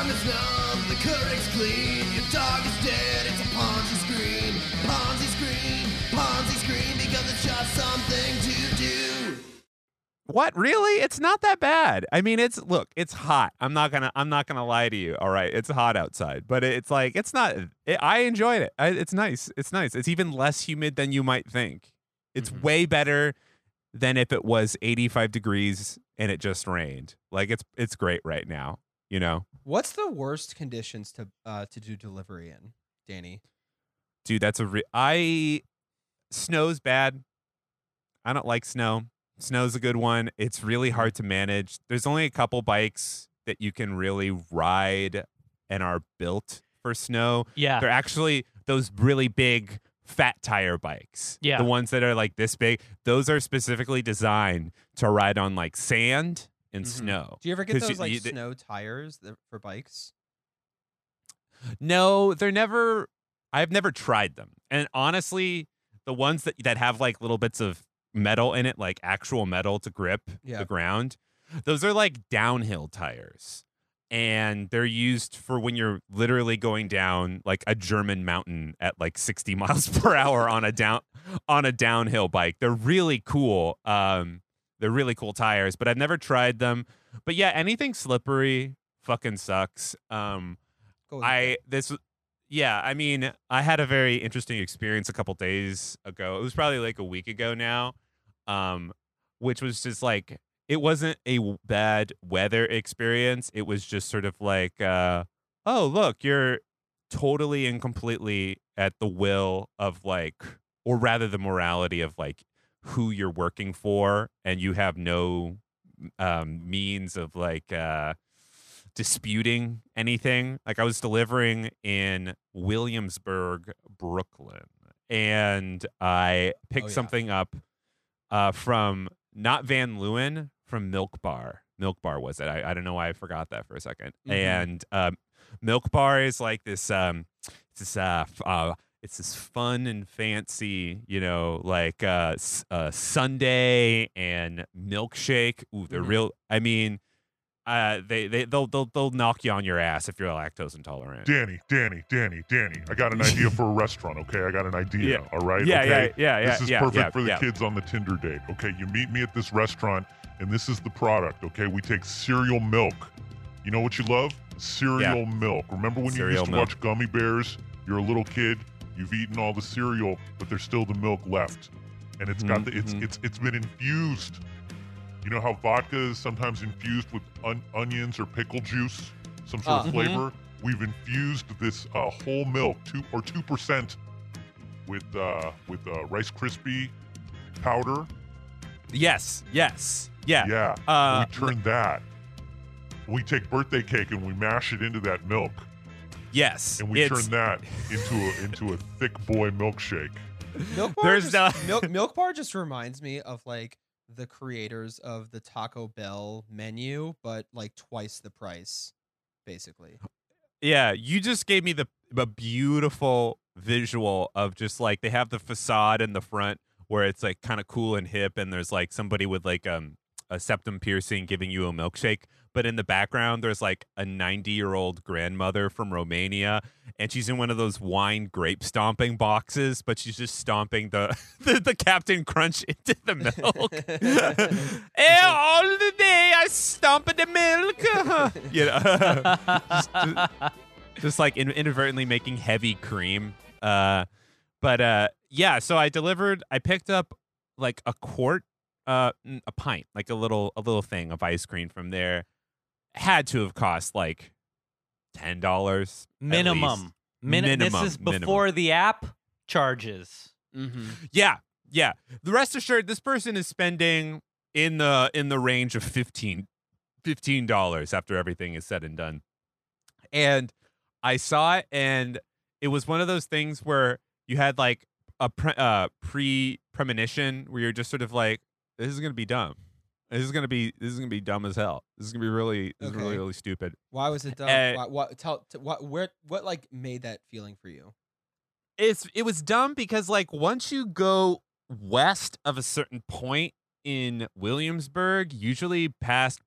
lawn is numb, the Keurig clean. Your dog is dead, it's a Ponzi Scream. Ponzi Scream, Ponzi Scream, because it's just something to do. What really? It's not that bad. I mean, it's look, it's hot. I'm not gonna, I'm not gonna lie to you. All right, it's hot outside, but it's like it's not. It, I enjoyed it. I, it's nice. It's nice. It's even less humid than you might think. It's Mhm. way better than if it was 85 degrees and it just rained. Like it's it's great right now. You know, What's the worst conditions to uh to do delivery in, Danny? dude, that's a re- I snow's bad. I don't like snow. Snow's a good one. It's really hard to manage. There's only a couple bikes that you can really ride and are built for snow. Yeah. They're actually those really big fat tire bikes. Yeah. The ones that are like this big. Those are specifically designed to ride on like sand and Mhm. snow. Do you ever get those like you- snow tires that, for bikes? No, they're never. I've never tried them, and honestly, the ones that that have like little bits of metal in it, like actual metal to grip Yeah. the ground, those are like downhill tires, and they're used for when you're literally going down like a German mountain at like 60 miles per hour on a down on a downhill bike. They're really cool. Um, they're really cool tires, but I've never tried them. But yeah, anything slippery fucking sucks. Um, I this yeah, I mean, I had a very interesting experience a couple days ago. It was probably like a week ago now. Um which was just like it wasn't a w- bad weather experience. It was just sort of like uh oh, look, you're totally and completely at the will of like or rather the morality of like who you're working for and you have no um means of like uh disputing anything. Like I was delivering in Williamsburg, Brooklyn, and I picked Oh, yeah. something up uh, from not Van Leeuwen, from Milk Bar. Milk Bar was it? I, I don't know why I forgot that for a 2nd Mhm. And um, Milk Bar is like this. Um, this. Uh, uh, it's this fun and fancy, you know, like uh, uh, sundae and milkshake. Ooh, they're Mhm. real. I mean, uh, they they they'll they'll they'll knock you on your ass if you're lactose intolerant. Danny, Danny, Danny, Danny. I got an idea for a restaurant. Okay, I got an idea. Yeah. All right. Yeah, okay? yeah, yeah, yeah, This is yeah, perfect yeah, for the kids on the Tinder date. Okay, you meet me at this restaurant, and this is the product. Okay, we take cereal milk. You know what you love? Cereal milk. Remember when you used to milk. watch Gummy Bears? You're a little kid. You've eaten all the cereal, but there's still the milk left, and it's got the it's mhm. it's it's been infused. You know how vodka is sometimes infused with on- onions or pickle juice, some sort of mhm. flavor. We've infused this uh, whole milk, two or two percent, with uh, with uh, Rice Krispie powder. Yes, yes, yeah. Yeah, Uh, we turn that. We take birthday cake and we mash it into that milk, yes. and we it's, turn that into a into a thick boy milkshake. Milk bar There's just, no- milk, milk bar just reminds me of like the creators of the Taco Bell menu, but like twice the price, basically. Yeah, you just gave me the a beautiful visual of just like they have the facade in the front where it's like kind of cool and hip, and there's like somebody with like um a septum piercing giving you a milkshake, but in the background there's like a 90 year old grandmother from Romania, and she's in one of those wine grape stomping boxes, but she's just stomping the the, the Captain Crunch into the milk. Eh, all the day I stomp the milk. you know, just, just- just like in, inadvertently making heavy cream. Uh, but uh, yeah, so I delivered. I picked up like a quart, uh, a pint, like a little a little thing of ice cream from there. Had to have cost like ten dollars minimum. Min- Minimum, This is minimum. before the app charges. mm-hmm. Yeah, yeah. The rest assured, this person is spending in the in the range of 15 dollars after everything is said and done. And I saw it, and it was one of those things where you had like a pre, uh, pre premonition where you're just sort of like, this is gonna be dumb. This is gonna be this is gonna be dumb as hell. This is gonna be really this is really really stupid. Why was it dumb? Uh, why, what, tell, t- what, where, what, like, made that feeling for you? it's it was dumb because like once you go west of a certain point in Williamsburg, usually past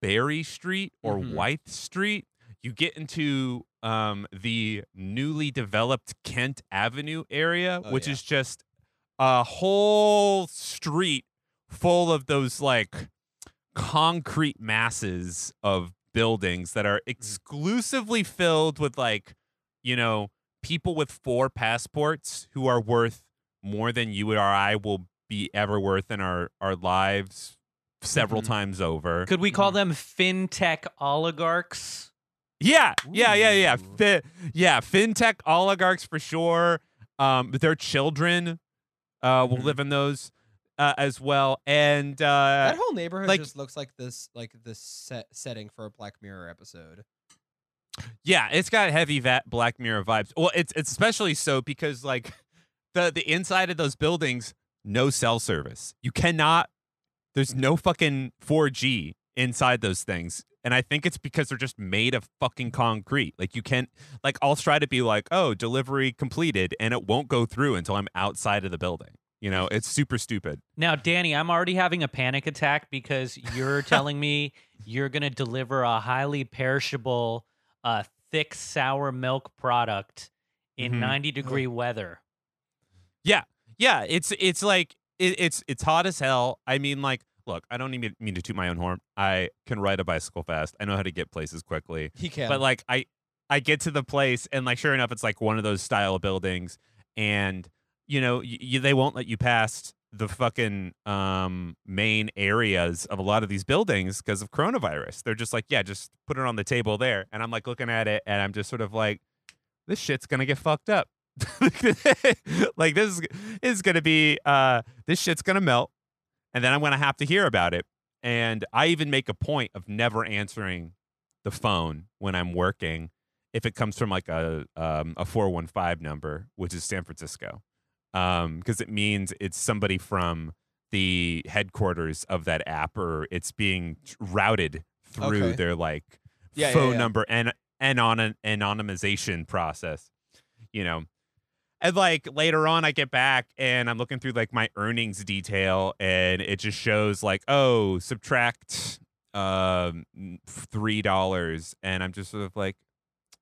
Berry Street or Mhm. White Street, you get into um, the newly developed Kent Avenue area, Oh, which yeah. is just a whole street full of those like concrete masses of buildings that are exclusively filled with like, you know, people with four passports who are worth more than you or I will be ever worth in our, our lives several Mhm. times over. Could we call them fintech oligarchs? Yeah, yeah, yeah, yeah. Fi- yeah, fintech oligarchs for sure. Um, their children uh, will Mhm. live in those uh, as well. And uh, that whole neighborhood like- just looks like this like this set setting for a Black Mirror episode. yeah, it's got heavy va- Black Mirror vibes. Well, it's it's especially so because like the the inside of those buildings, no cell service. You cannot. There's no fucking 4G inside those things. And I think it's because they're just made of fucking concrete. Like you can't like I'll try to be like, "Oh, delivery completed," and it won't go through until I'm outside of the building. You know, it's super stupid. Now, Danny, I'm already having a panic attack because you're telling me you're going to deliver a highly perishable, uh, thick sour milk product in Mhm. 90 degree weather. Yeah. Yeah, it's it's like it, it's it's hot as hell. I mean, like, look, I don't even mean to toot my own horn. I can ride a bicycle fast. I know how to get places quickly. He can. But like, I I get to the place, and like, sure enough, it's like one of those style buildings, and you know, they won't let you past the fucking um main areas of a lot of these buildings because of coronavirus. They're just like, yeah, just put it on the table there, and I'm like looking at it, and I'm just sort of like, this shit's gonna get fucked up. like this is is gonna be uh this shit's gonna melt and then i'm gonna have to hear about it and i even make a point of never answering the phone when i'm working if it comes from like a um, a 415 number which is san francisco um because it means it's somebody from the headquarters of that app or it's being routed through Okay. their like Yeah, yeah, phone yeah. number and and on an anonymization process you know and like later on i get back and i'm looking through like my earnings detail and it just shows like oh subtract um three dollars and i'm just sort of like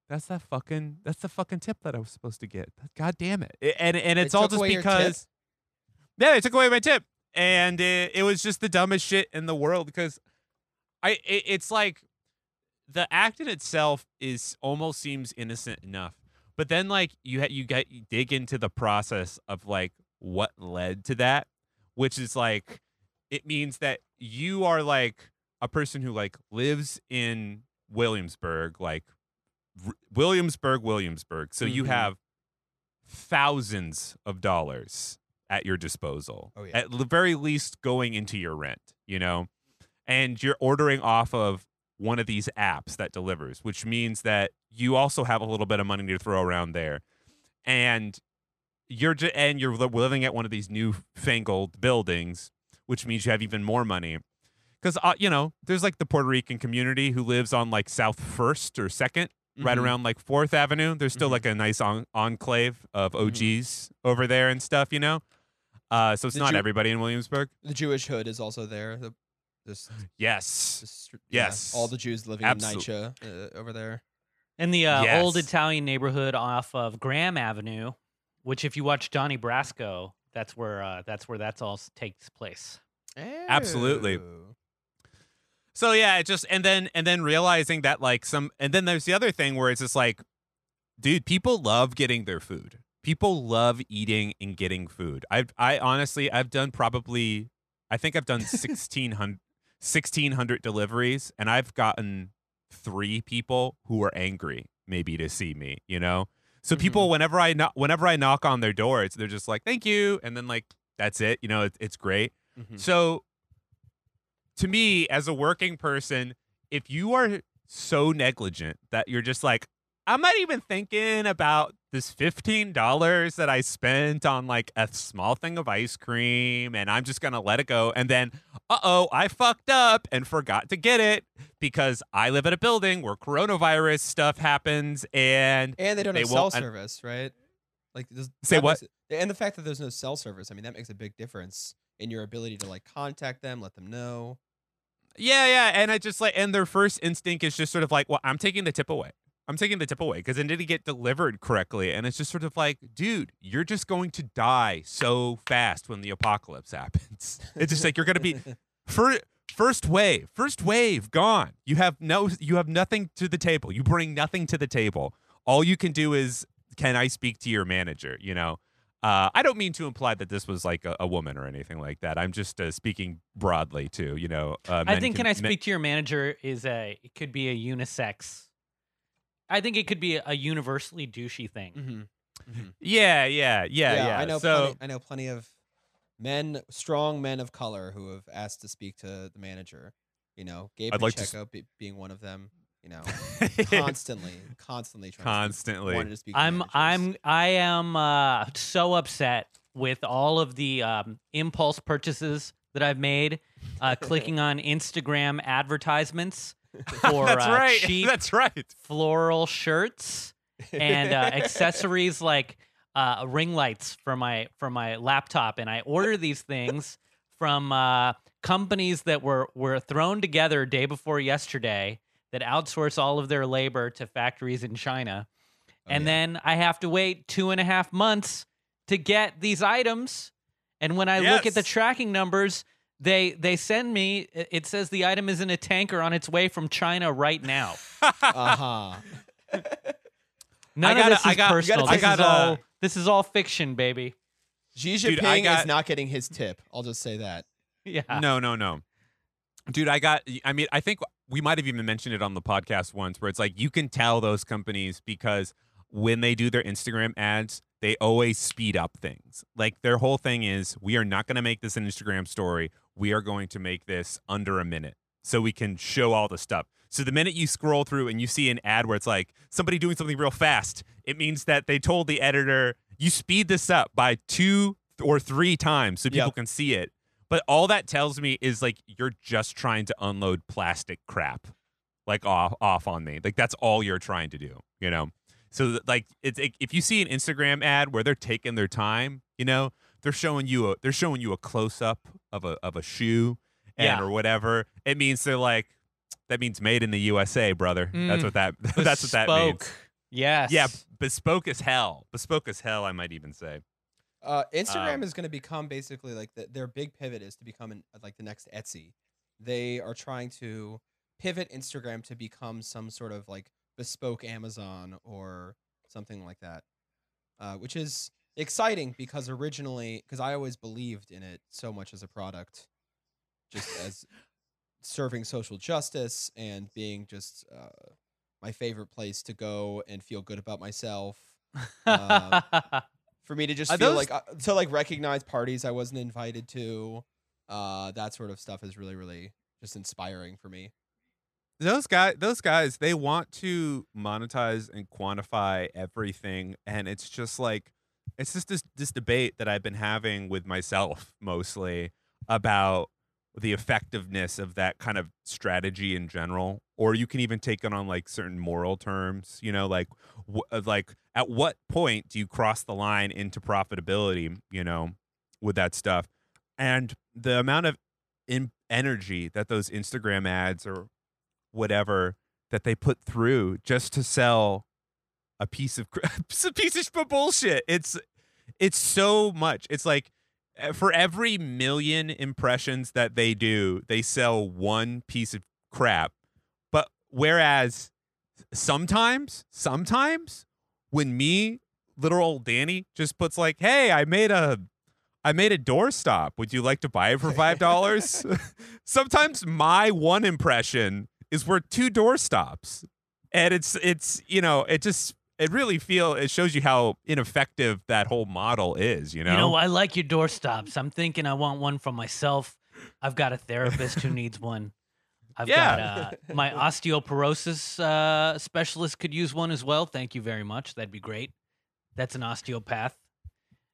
that's that fucking that's the fucking tip that i was supposed to get. God damn it. And and it's They all just away your tip? because yeah they took away my tip. And it, it was just the dumbest shit in the world because i it, it's like the act in itself is almost seems innocent enough. But then like you ha- you get you dig into the process of like what led to that which is like it means that you are like a person who like lives in williamsburg like williamsburg williamsburg so you Mhm. have thousands of dollars at your disposal Oh, yeah. at the very least going into your rent you know and you're ordering off of one of these apps that delivers, which means that you also have a little bit of money to throw around there, and you're ju- and you're living at one of these newfangled buildings, which means you have even more money. Because uh, you know, there's like the Puerto Rican community who lives on like South First or 2nd right around like Fourth Avenue. There's still Mhm. like a nice en- enclave of OGs over there and stuff, you know. Uh, so it's The not Jew- everybody in Williamsburg. the Jewish hood is also there. The, this, Yes. this, yeah, Yes. all the Jews living Absolute- in NYCHA uh, over there. And the uh, old Italian neighborhood off of Graham Avenue, which if you watch Donnie Brasco, that's where uh, that's where that's all takes place. Absolutely. So yeah, it just and then and then realizing that like some and then there's the other thing where it's just like, dude, people love getting their food. People love eating and getting food. I've I honestly I've done probably I think I've done 1600 1600 deliveries and I've gotten three people who are angry maybe to see me, you know? So Mhm. people whenever I knock whenever I knock on their door, it's they're just like, "Thank you." And then like that's it, you know, it, it's great. Mhm. So, to me, as a working person, if you are so negligent that you're just like, I'm not even thinking about this $15 that I spent on like a small thing of ice cream and I'm just going to let it go. And then, uh oh, I fucked up and forgot to get it because I live at a building where coronavirus stuff happens. And And they don't They have cell service, right? Like Say what? makes and the fact that there's no cell service, I mean, that makes a big difference in your ability to like contact them, let them know. Yeah, yeah, and I just like, and their first instinct is just sort of like, well, I'm taking the tip away. I'm taking the tip away because it didn't get delivered correctly, and it's just sort of like, dude, you're just going to die so fast when the apocalypse happens. It's just like you're gonna be fir- first wave, first wave gone. You have no, you have nothing to the table. You bring nothing to the table. All you can do is, can I speak to your manager? You know. Uh, I don't mean to imply that this was like a, a woman or anything like that. I'm just uh, speaking broadly too. You know, uh, I think "Can I men- speak to your manager?" is a it could be a unisex. I think it could be a universally douchey thing. Mm-hmm. Yeah, yeah, yeah, yeah. I know. so plenty, I know plenty of men, strong men of color, who have asked to speak to the manager. You know, Gabe I'd like to s- Pacheco be, being one of them. You know, constantly, constantly trying constantly. to speak, to speak. I'm managers. I'm I am uh, so upset with all of the um, impulse purchases that I've made, uh, clicking on Instagram advertisements for That's uh, right. cheap That's right. floral shirts and uh, accessories like uh, ring lights for my for my laptop, and I order these things from uh, companies that were were thrown together day before yesterday that outsource all of their labor to factories in China, Oh, and yeah. then I have to wait two and a half months to get these items. And when I look at the tracking numbers, they they send me. it- It says the item is in a tanker on its way from China right now. uh huh. None gotta- of this is I got- personal. gotta this is I gotta- all this is all fiction, baby. Xi Dude, Jinping got- is not getting his tip. I'll just say that. Yeah. No, no, no. Dude, I got I mean, I think we might have even mentioned it on the podcast once where it's like you can tell those companies because when they do their Instagram ads, they always speed up things. Like their whole thing is we are not going to make this an Instagram story. We are going to make this under a minute so we can show all the stuff. So the minute you scroll through and you see an ad where it's like somebody doing something real fast, it means that they told the editor, you speed this up by two or three times so people Yep. can see it. But all that tells me is like you're just trying to unload plastic crap like off off on me. Like that's all you're trying to do, you know. So like it's it, if you see an Instagram ad where they're taking their time, you know, they're showing you a they're showing you a close up of a of a shoe and Yeah. or whatever. It means they're like that means made in the USA, brother. That's Mm. what that that's what that means. Yes. Yeah, bespoke as hell. Bespoke as hell, I might even say. Uh, Instagram Um, is going to become basically like the, their big pivot is to become an, like the next Etsy. They are trying to pivot Instagram to become some sort of like bespoke Amazon or something like that, uh, which is exciting because originally, because I always believed in it so much as a product, just as serving social justice and being just uh, my favorite place to go and feel good about myself um, for me to just Are feel those- like uh, to like recognize parties I wasn't invited to. Uh, that sort of stuff is really, really just inspiring for me. those guys those guys they want to monetize and quantify everything and it's just like it's just this this debate that I've been having with myself mostly about the effectiveness of that kind of strategy in general or you can even take it on like certain moral terms you know like wh- uh, like at what point do you cross the line into profitability you know with that stuff and the amount of in energy that those Instagram ads or whatever that they put through just to sell a piece of a piece of bullshit. It's it's so much. It's like Eh, for every million impressions that they do, they sell one piece of crap. But whereas sometimes, sometimes when me, little old Danny, just puts like, "Hey, I made a I made a doorstop. Would you like to buy it for five dollars?" Sometimes my one impression is worth two doorstops, and it's it's you know it just it really feel it shows you how ineffective that whole model is. You know, You know, I like your doorstops. I'm thinking I want one for myself. I've got a therapist who needs one. I've Yeah. got uh, my osteoporosis uh, specialist could use one as well. Thank you very much. That'd be great. That's an osteopath.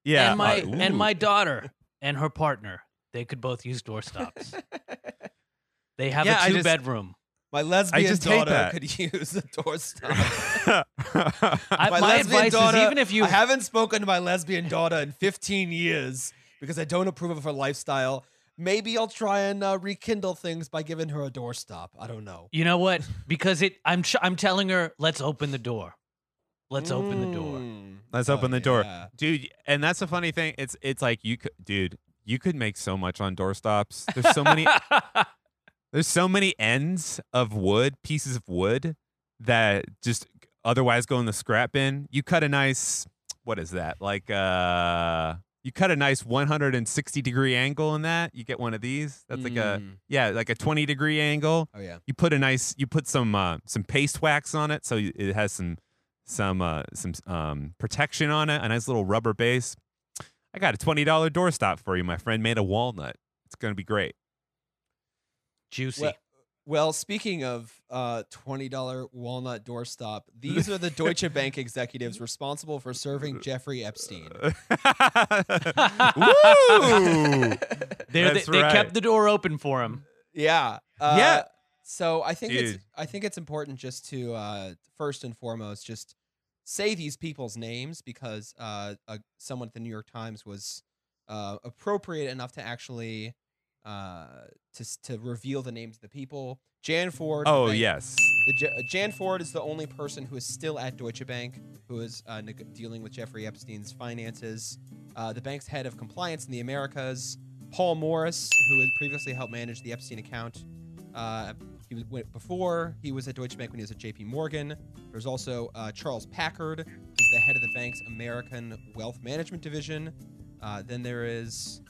yeah, and my uh, and my daughter and her partner. They could both use doorstops. They have Yeah, a two just- bedroom. My lesbian just daughter could use a doorstop. I, my, my lesbian advice daughter, is even if you I haven't spoken to my lesbian daughter in 15 years because I don't approve of her lifestyle. maybe I'll try and uh, rekindle things by giving her a doorstop. I don't know. You know what? Because it, I'm, ch- I'm telling her, let's open the door. Let's open the door. Mm. Let's Oh, open the door, yeah. dude. And that's the funny thing. It's it's like you could, dude. You could make so much on doorstops. There's so many. there's so many ends of wood, pieces of wood that just otherwise go in the scrap bin. You cut a nice, what is that? Like uh, you cut a nice 160 degree angle in that. You get one of these. That's like a Mm. yeah, like a 20 degree angle. Oh yeah. You put a nice, you put some uh, some paste wax on it, so it has some some uh, some um, protection on it. A nice little rubber base. I got a twenty dollar doorstop for you, my friend. Made a walnut. It's gonna be great. Juicy. Well, well, speaking of uh, twenty dollar walnut doorstop, these are the Deutsche Bank executives responsible for serving Jeffrey Epstein. Woo! They're- they, That's they right. kept the door open for him. Yeah. Uh, Yeah. So I think it's I think it's important just to uh, first and foremost just say these people's names because uh, uh, someone at the New York Times was uh, appropriate enough to actually uh, to to reveal the names of the people. Jan Ford. Oh bank- yes. The uh, Jan Ford is the only person who is still at Deutsche Bank who is uh, dealing with Jeffrey Epstein's finances. Uh, the bank's head of compliance in the Americas, Paul Morris, who had previously helped manage the Epstein account. Uh, he was went before he was at Deutsche Bank when he was at J.P. Morgan. There's also uh, Charles Packard, who's the head of the bank's American Wealth Management Division. Uh, then there is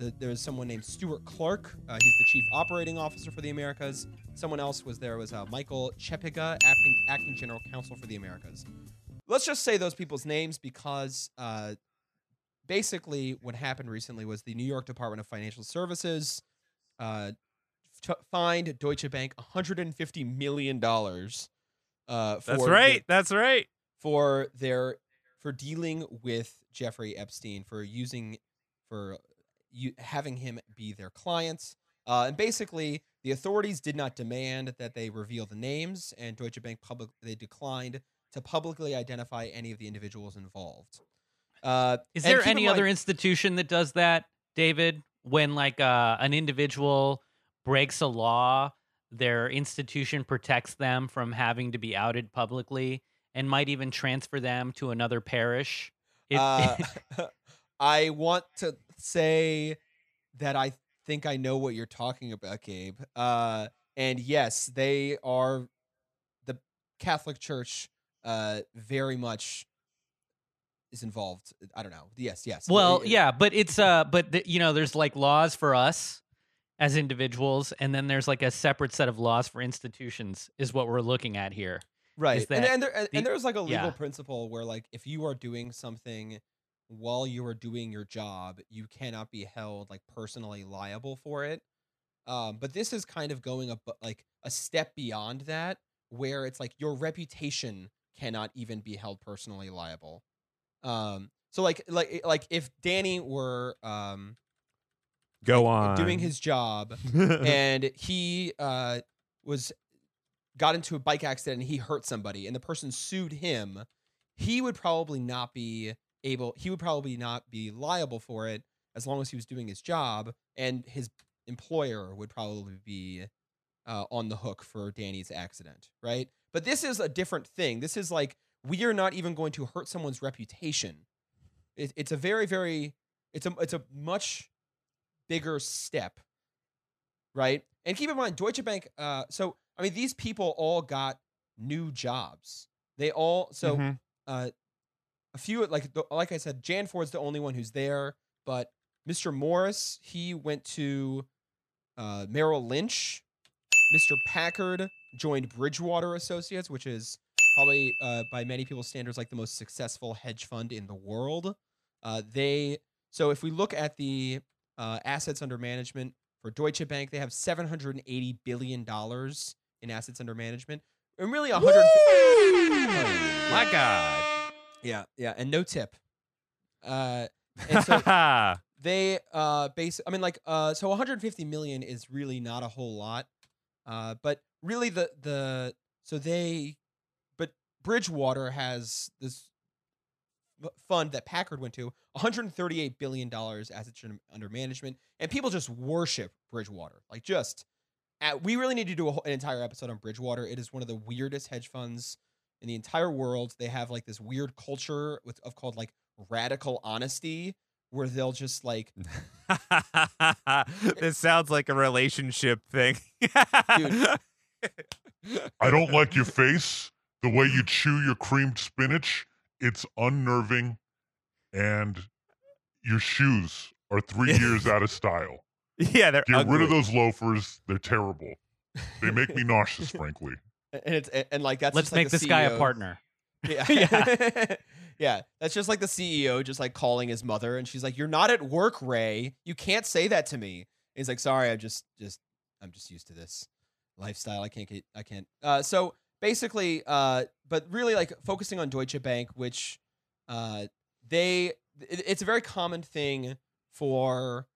uh, the, there's someone named Stuart Clarke. Uh, he's the chief operating officer for the Americas. Someone else was there was uh, Michael Chepiga, acting acting general counsel for the Americas. Let's just say those people's names because uh, basically what happened recently was the New York Department of Financial Services uh, t- fined Deutsche Bank 150 million dollars. Uh, for That's the- right. That's right. for their for dealing with Jeffrey Epstein for using for you having him be their clients. Uh, and basically, the authorities did not demand that they reveal the names, and Deutsche Bank public they declined to publicly identify any of the individuals involved. Uh, Is there any other mind- institution that does that, David? When like uh, an individual breaks a law, their institution protects them from having to be outed publicly and might even transfer them to another parish. It- Uh, I want to say that I think I know what you're talking about, Gabe. Uh, and yes, they are the Catholic Church. Uh, very much is involved. I don't know. Yes, yes. well, Uh, yeah, but it's uh, but the, you know, there's like laws for us as individuals, and then there's like a separate set of laws for institutions. Is what we're looking at here. right. and and, there, and, the- and there's like a legal yeah. principle where like if you are doing something while you are doing your job, you cannot be held like personally liable for it. Um, but this is kind of going a like a step beyond that, where it's like your reputation cannot even be held personally liable. Um, so like like like if Danny were um Go on. doing his job and he uh, was got into a bike accident and he hurt somebody and the person sued him he would probably not be able he would probably not be liable for it as long as he was doing his job and his employer would probably be uh, on the hook for danny's accident right but this is a different thing this is like we are not even going to hurt someone's reputation it, it's a very very it's a it's a much bigger step, right? And keep in mind, Deutsche Bank. Uh, so I mean, these people all got new jobs. They all so Mhm. uh, a few like the, like I said, Jan Ford's the only one who's there, but Mr. Morris he went to uh, Merrill Lynch. Mr. Packard joined Bridgewater Associates, which is probably uh, by many people's standards like the most successful hedge fund in the world. Uh, they so if we look at the uh, assets under management for Deutsche Bank, they have seven hundred and eighty billion dollars in assets under management, and really a hundred. My God. Yeah, yeah, and no tip. Uh, and so they uh base i mean like uh so 150 million is really not a whole lot uh but really the the so they but bridgewater has this fund that Packard went to, 138 billion dollars assets un- under management, and people just worship Bridgewater. Like just, at, we really need to do a, an entire episode on Bridgewater. It is one of the weirdest hedge funds in the entire world. They have like this weird culture with of called like radical honesty, where they'll just like this sounds like a relationship thing. I don't like your face, the way you chew your creamed spinach. It's unnerving, and your shoes are three years out of style. yeah, they're Get rid of those loafers. They're terrible. They make me nauseous, frankly. And it's and, and like that's Let's just, like, make the this guy a partner. Yeah. Yeah. yeah. That's just like the CEO just like calling his mother and she's like, You're not at work, Ray. You can't say that to me. And he's like, Sorry, I'm just just I'm just used to this lifestyle. I can't get I can't uh so basically uh but really like focusing on Deutsche Bank, which uh they it, it's a very common thing for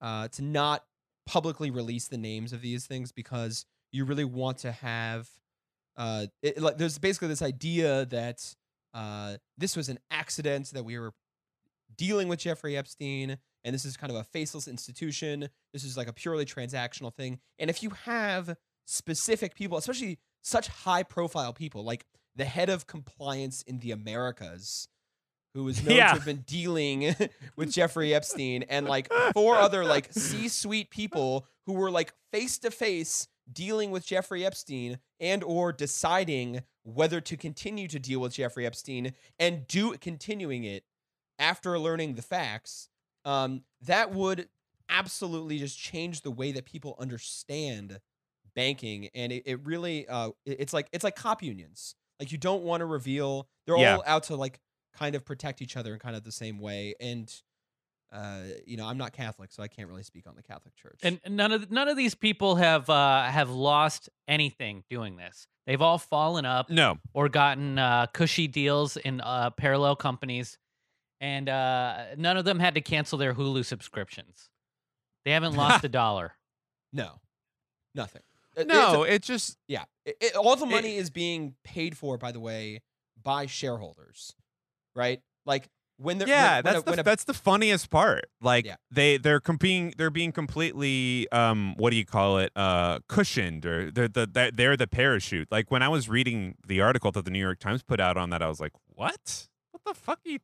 uh to not publicly release the names of these things because you really want to have uh it, like there's basically this idea that uh this was an accident that we were dealing with Jeffrey Epstein and this is kind of a faceless institution this is like a purely transactional thing and if you have specific people especially such high profile people like the head of compliance in the Americas who is known Yeah. to have been dealing with Jeffrey Epstein and like four other like C-suite people who were like face to face dealing with Jeffrey Epstein and or deciding whether to continue to deal with Jeffrey Epstein and do continuing it after learning the facts um, that would absolutely just change the way that people understand banking. And it, it really uh, it's like it's like cop unions. Like you don't want to reveal they're Yeah. all out to like kind of protect each other in kind of the same way. And uh, you know i'm not catholic so i can't really speak on the catholic church And none of none of these people have uh, have lost anything doing this. They've all fallen up no. or gotten uh, cushy deals in uh, parallel companies, and uh, none of them had to cancel their Hulu subscriptions. They haven't lost a dollar. no nothing It- it's a- No, it just Yeah, it, it- all the money is being paid for, by the way, by shareholders, right? Like when they're yeah, when, that's when a, the when a- that's the funniest part. Like Yeah. they they're competing they're being completely um what do you call it uh cushioned or they're the they're, they're the parachute. Like when I was reading the article that the New York Times put out on that, I was like, what? What the fuck are you?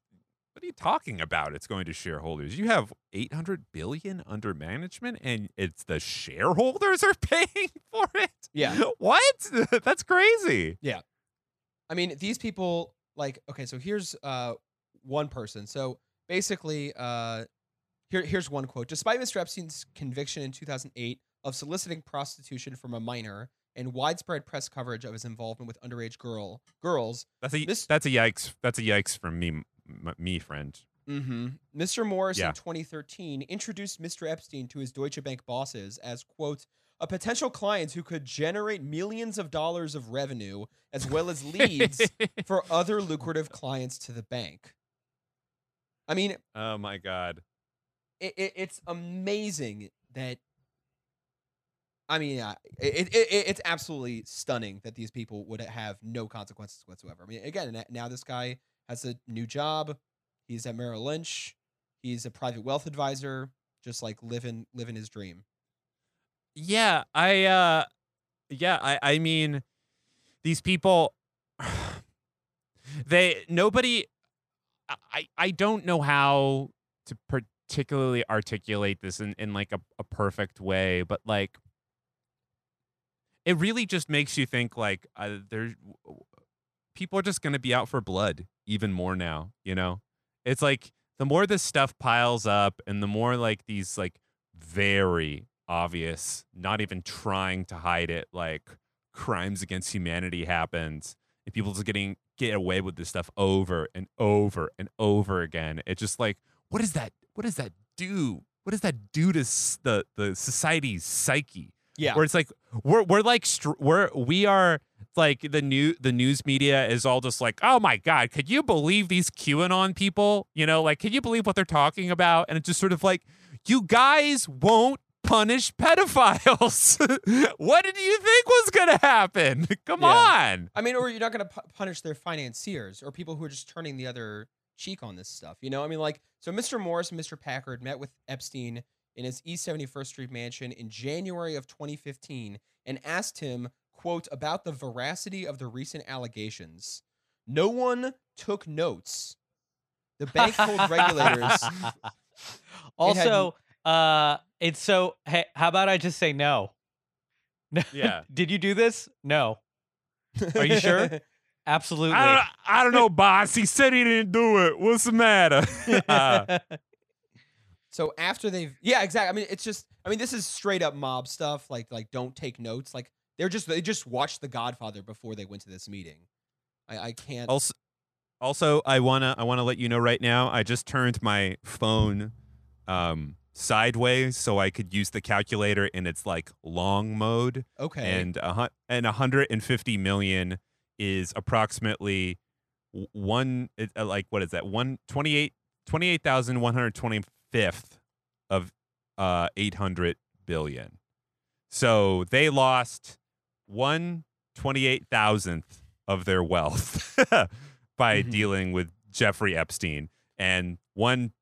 What are you talking about? It's going to shareholders. You have 800 billion under management and it's the shareholders are paying for it? Yeah. What? That's crazy. Yeah. I mean, these people like okay, so here's uh one person. So basically, uh here here's one quote. Despite Mr. Epstein's conviction in 2008 of soliciting prostitution from a minor and widespread press coverage of his involvement with underage girl girls, That's a This- that's a yikes. That's a yikes from me m- me friend. Mm-hmm. Mr. Morris Yeah. in 2013 introduced Mr. Epstein to his Deutsche Bank bosses as, quote, a potential client who could generate millions of dollars of revenue as well as leads for other lucrative clients to the bank. I mean, oh my god. it, it, it's amazing that. I mean, yeah, it, it, it, it's absolutely stunning that these people would have no consequences whatsoever. I mean, again, now this guy has a new job. He's at Merrill Lynch. He's a private wealth advisor, just like living living his dream. Yeah, I uh yeah, I I mean these people they nobody I I don't know how to particularly articulate this in in like a, a perfect way, but like it really just makes you think like uh, there people are just going to be out for blood even more now, you know? It's like the more this stuff piles up and the more like these like very obvious, not even trying to hide it, like crimes against humanity happens, and people just getting get away with this stuff over and over and over again. It's just like, what does that? What does that do? What does that do to s- the the society's psyche? Yeah, Where it's like we're we're like we're we are like the new the news media is all just like oh my god could you believe these QAnon people you know like can you believe what they're talking about and it's just sort of like you guys won't punish pedophiles what did you think was gonna happen come Yeah. on I mean, or you're not going to pu- punish their financiers or people who are just turning the other cheek on this stuff. You know, I mean, like, so Mr. Morris and Mr. Packard met with Epstein in his East 71st Street mansion in January of 2015 and asked him, quote, about the veracity of the recent allegations. No one took notes. The bank told regulators. also, uh, it's so. Hey, how about I just say no? No. Yeah. Did you do this? No. Are you sure? Absolutely. I don't, I don't know, boss. He said he didn't do it. What's the matter? Uh, So after they've yeah, exactly. I mean, it's just I mean, this is straight up mob stuff. Like like don't take notes. Like they're just they just watched The Godfather before they went to this meeting. I, I can't. also, also, I wanna I wanna let you know right now. I just turned my phone um, sideways so I could use the calculator in its like long mode. okay. and a hun- and 150 million is approximately one uh, like what is that one 28 28,125th of uh 800 billion so they lost one 28,000th of their wealth by Mhm. dealing with Jeffrey Epstein and one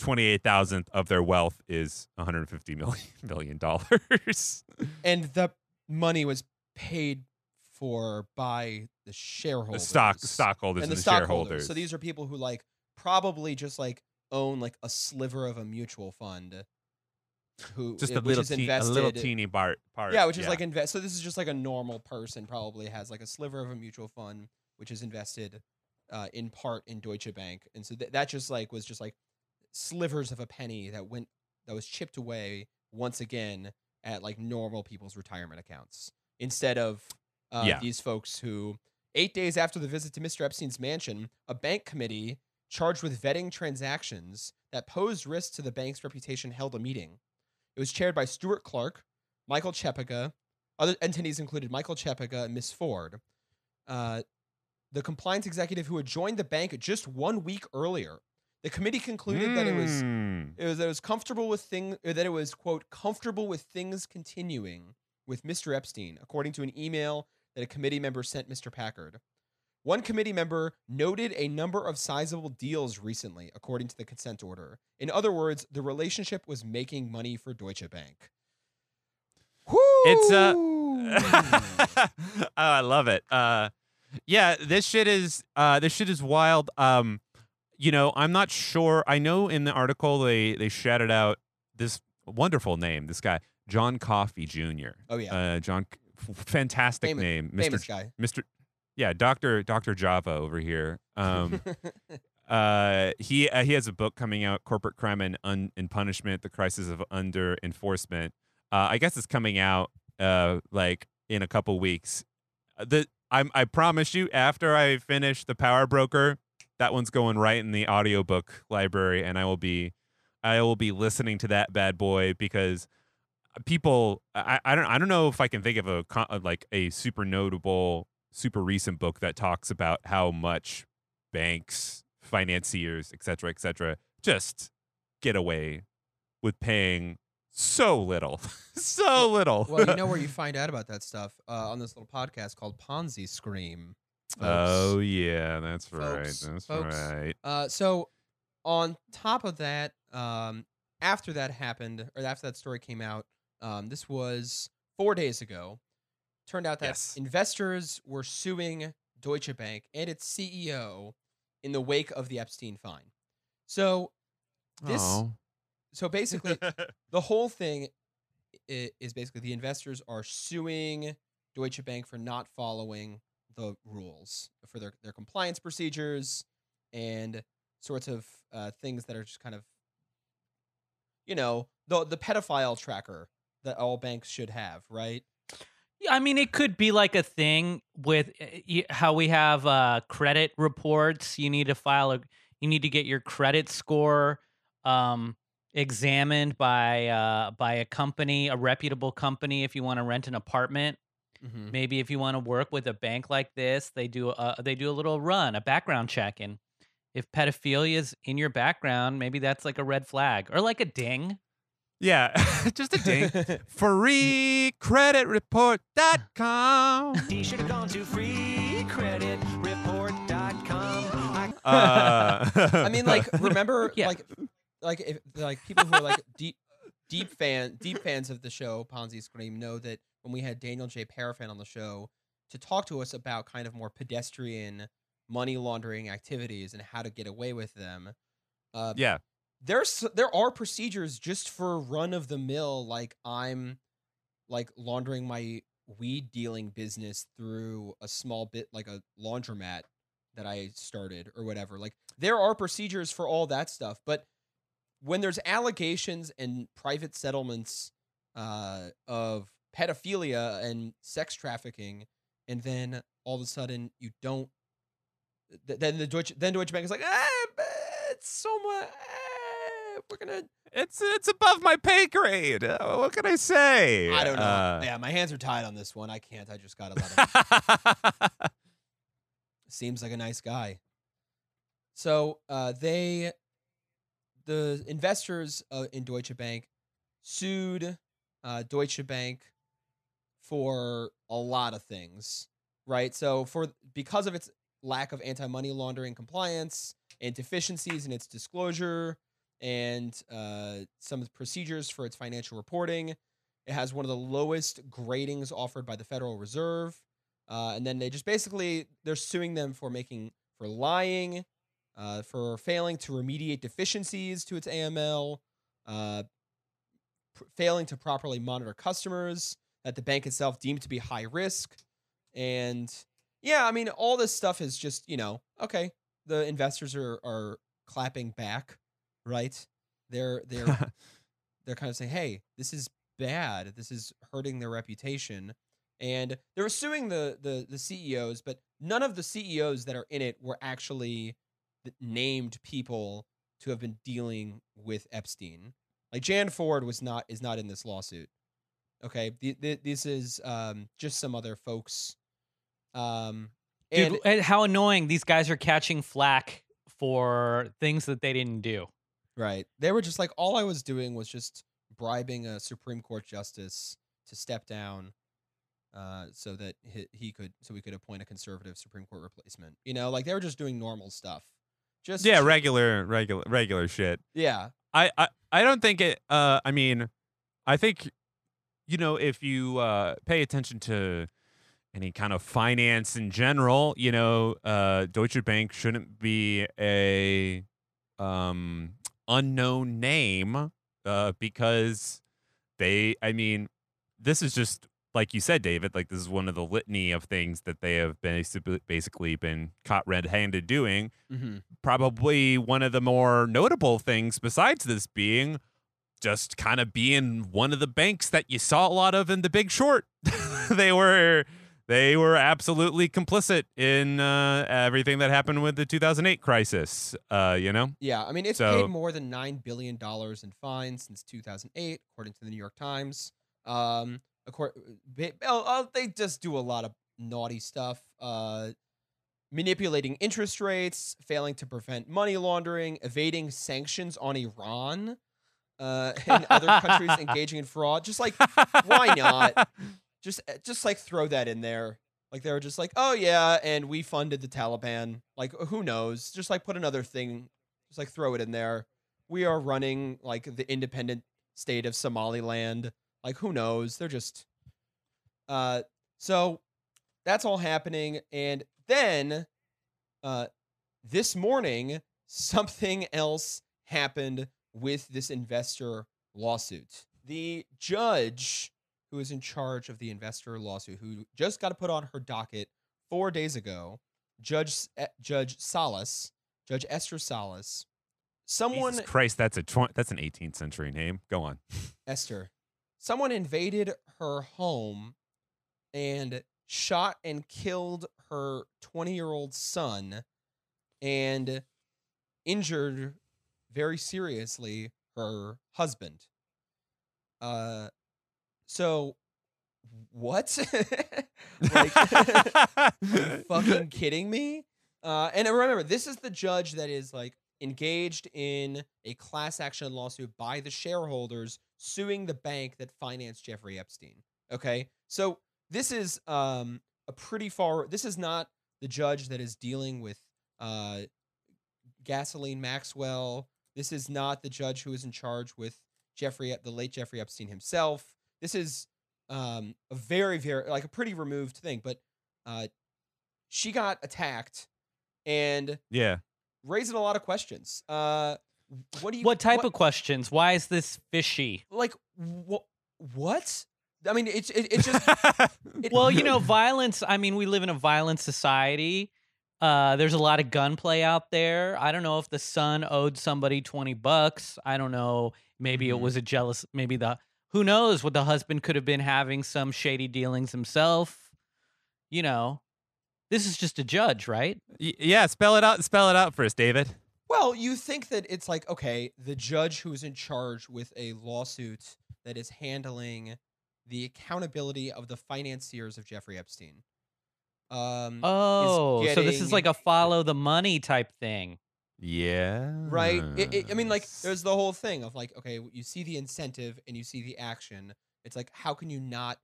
28,000th of their wealth is 150 million million dollars and the money was paid for by the shareholders. the stock stockholders and and, the, the, shareholders. So these are people who like probably just like own like a sliver of a mutual fund. Who just a which little is te- a little teeny part. part Yeah, which is like invest. So this is just like a normal person probably has like a sliver of a mutual fund which is invested uh, in part in Deutsche Bank, and so th- that just like was just like slivers of a penny that went that was chipped away once again at like normal people's retirement accounts instead of uh, Yeah. these folks who eight days after the visit to Mr. Epstein's mansion, a bank committee charged with vetting transactions that posed risks to the bank's reputation held a meeting. It was chaired by Stuart Clarke, Michael Chepiga. Other entities included Michael Chepiga and Miss Ford. Uh, the compliance executive who had joined the bank just one week earlier. The committee concluded that it was Hmm. it was that it was comfortable with thing that it was quote comfortable with things continuing with Mr. Epstein, according to an email that a committee member sent Mr. Packard. One committee member noted a number of sizable deals recently, according to the consent order. In other words, the relationship was making money for Deutsche Bank. It's, uh, oh, I love it. Uh, yeah, this shit is uh, this shit is wild. Um, you know, I'm not sure. I know in the article they they shouted out this wonderful name. This guy, John Coffee Jr. oh yeah, Uh, John, fantastic Famous- name, famous Mr. guy. Mr. Yeah, Doctor Doctor Java over here. Um, uh, he uh, he has a book coming out, Corporate Crime and Un- and Punishment: The Crisis of Under Enforcement. Uh, I guess it's coming out uh like in a couple weeks. Uh, The I'm I promise you, after I finish the Power Broker, that one's going right in the audiobook library, and I will be I will be listening to that bad boy because people I, I don't I don't know if I can think of a like a super notable super recent book that talks about how much banks financiers etc cetera et cetera just get away with paying so little so little well, you know where you find out about that stuff uh, on this little podcast called Ponzi Scream. Folks. oh yeah that's right that's folks. right Uh, so on top of that, um, after that happened, or after that story came out, um, this was four days ago. Turned out that Yes. investors were suing Deutsche Bank and its CEO in the wake of the Epstein fine. So this, oh. so basically, the whole thing is basically the investors are suing Deutsche Bank for not following the rules for their, their compliance procedures and sorts of uh, things that are just kind of you know the the pedophile tracker that all banks should have right Yeah, I mean, it could be like a thing with uh, how we have uh, credit reports. You need to file a, you need to get your credit score um, examined by uh, by a company, a reputable company, if you want to rent an apartment. Mm-hmm. Maybe if you want to work with a bank like this, they do a, they do a little run, a background check, and if pedophilia is in your background, maybe that's like a red flag or like a ding. yeah just a ding freecreditreport.com He should have gone to freecreditreport.com. I Uh, I mean, like, remember, Yeah. like, like if like people who are like deep, deep fan, deep fans of the show Ponzi Scream know that when we had Daniel J. Parafan on the show to talk to us about kind of more pedestrian money laundering activities and how to get away with them, uh, yeah, there's there are procedures just for run of the mill like i'm like laundering my weed dealing business through a small bit like a laundromat that i started or whatever. Like there are procedures for all that stuff but when there's allegations and private settlements uh, of pedophilia and sex trafficking and then all of a sudden you don't th- then the Deutsche then Deutsche Bank is like, ah, it's so much. ah, we're gonna. it's it's above my pay grade. Uh, what can I say? I don't know. Uh, yeah, my hands are tied on this one. I can't. I just gotta let him. Seems like a nice guy. So uh, they, the investors uh, in Deutsche Bank, sued uh, Deutsche Bank for a lot of things, right? So for because of its lack of anti-money laundering compliance and deficiencies in its disclosure and uh, some procedures for its financial reporting, it has one of the lowest gradings offered by the Federal Reserve. Uh, and then they just basically they're suing them for making for lying, uh, for failing to remediate deficiencies to its AML, uh, failing to properly monitor customers that the bank itself deemed to be high risk, and yeah, I mean all this stuff is just you know okay. The investors are are clapping back, right? They're they're they're kind of saying, "Hey, this is bad. This is hurting their reputation." And they're suing the the the CEOs, but none of the CEOs that are in it were actually named people to have been dealing with Epstein. Like Jan Ford was not is not in this lawsuit. Okay, the, the, this is um, just some other folks. Um, and Dude, and how annoying these guys are catching flack for things that they didn't do. Right. They were just like, all I was doing was just bribing a Supreme Court justice to step down uh, so that he, he could, so we could appoint a conservative Supreme Court replacement. You know, like they were just doing normal stuff. Just, yeah, regular, regular, regular shit. yeah. I, I, I don't think it. Uh, I mean, I think, you know, if you uh, pay attention to any kind of finance in general, you know, uh, Deutsche Bank shouldn't be a um, unknown name uh, because they. I mean, this is just like you said, David. Like this is one of the litany of things that they have basically basically been caught red-handed doing Mm-hmm. probably one of the more notable things besides this being just kind of being one of the banks that you saw a lot of in the big short they were they were absolutely complicit in uh, everything that happened with the 2008 crisis uh, you know Yeah. I mean, it's So- paid more than $9 billion in fines since 2008, according to the New York Times. Um, accor- ba- oh, oh, they just do a lot of naughty stuff. Uh, manipulating interest rates, failing to prevent money laundering, evading sanctions on Iran, uh, and other countries engaging in fraud. Just like Why not? just eh, just like throw that in there. Like they were just like, oh yeah, and we funded the Taliban. Like who knows? Just like put another thing, just like throw it in there. We are running like the independent state of Somaliland. Like who knows? They're just uh so that's all happening and then uh this morning something else happened with this investor lawsuit. The judge who is in charge of the investor lawsuit, who just got to put on her docket four days ago, Judge eh, Judge Salas, Judge Esther Salas, someone Jesus Christ that's a tw- that's an 18th century name go on Esther, someone invaded her home and shot and killed her 20 year old son and injured very seriously her husband. Uh, so what? like, fucking kidding me? Uh, and remember, this is the judge that is like engaged in a class action lawsuit by the shareholders suing the bank that financed Jeffrey Epstein. Okay, so this is um a pretty far. This is not the judge that is dealing with uh Gasoline Maxwell. This is not the judge who is in charge with Jeffrey, the late Jeffrey Epstein himself. This is um, a very, very like a pretty removed thing. But uh, she got attacked and Yeah. raising a lot of questions. Uh, what do you? What type of questions? Why is this fishy? like? What? What? I mean, it's it, it's just it- Well, you know, violence. I mean, we live in a violent society. Uh, there's a lot of gunplay out there. I don't know if the son owed somebody 20 bucks. I don't know. Maybe Mhm. it was a jealous, maybe the, who knows what the husband could have been having some shady dealings himself. You know, this is just a judge, right? Y- yeah, spell it out. Spell it out for us, David. Well, you think that it's like okay, the judge who's in charge with a lawsuit that is handling the accountability of the financiers of Jeffrey Epstein. Um, Oh, so this is like a follow the money type thing. Yeah. right? It, it- I mean, like, there's the whole thing of like, okay, you see the incentive and you see the action. It's like, how can you not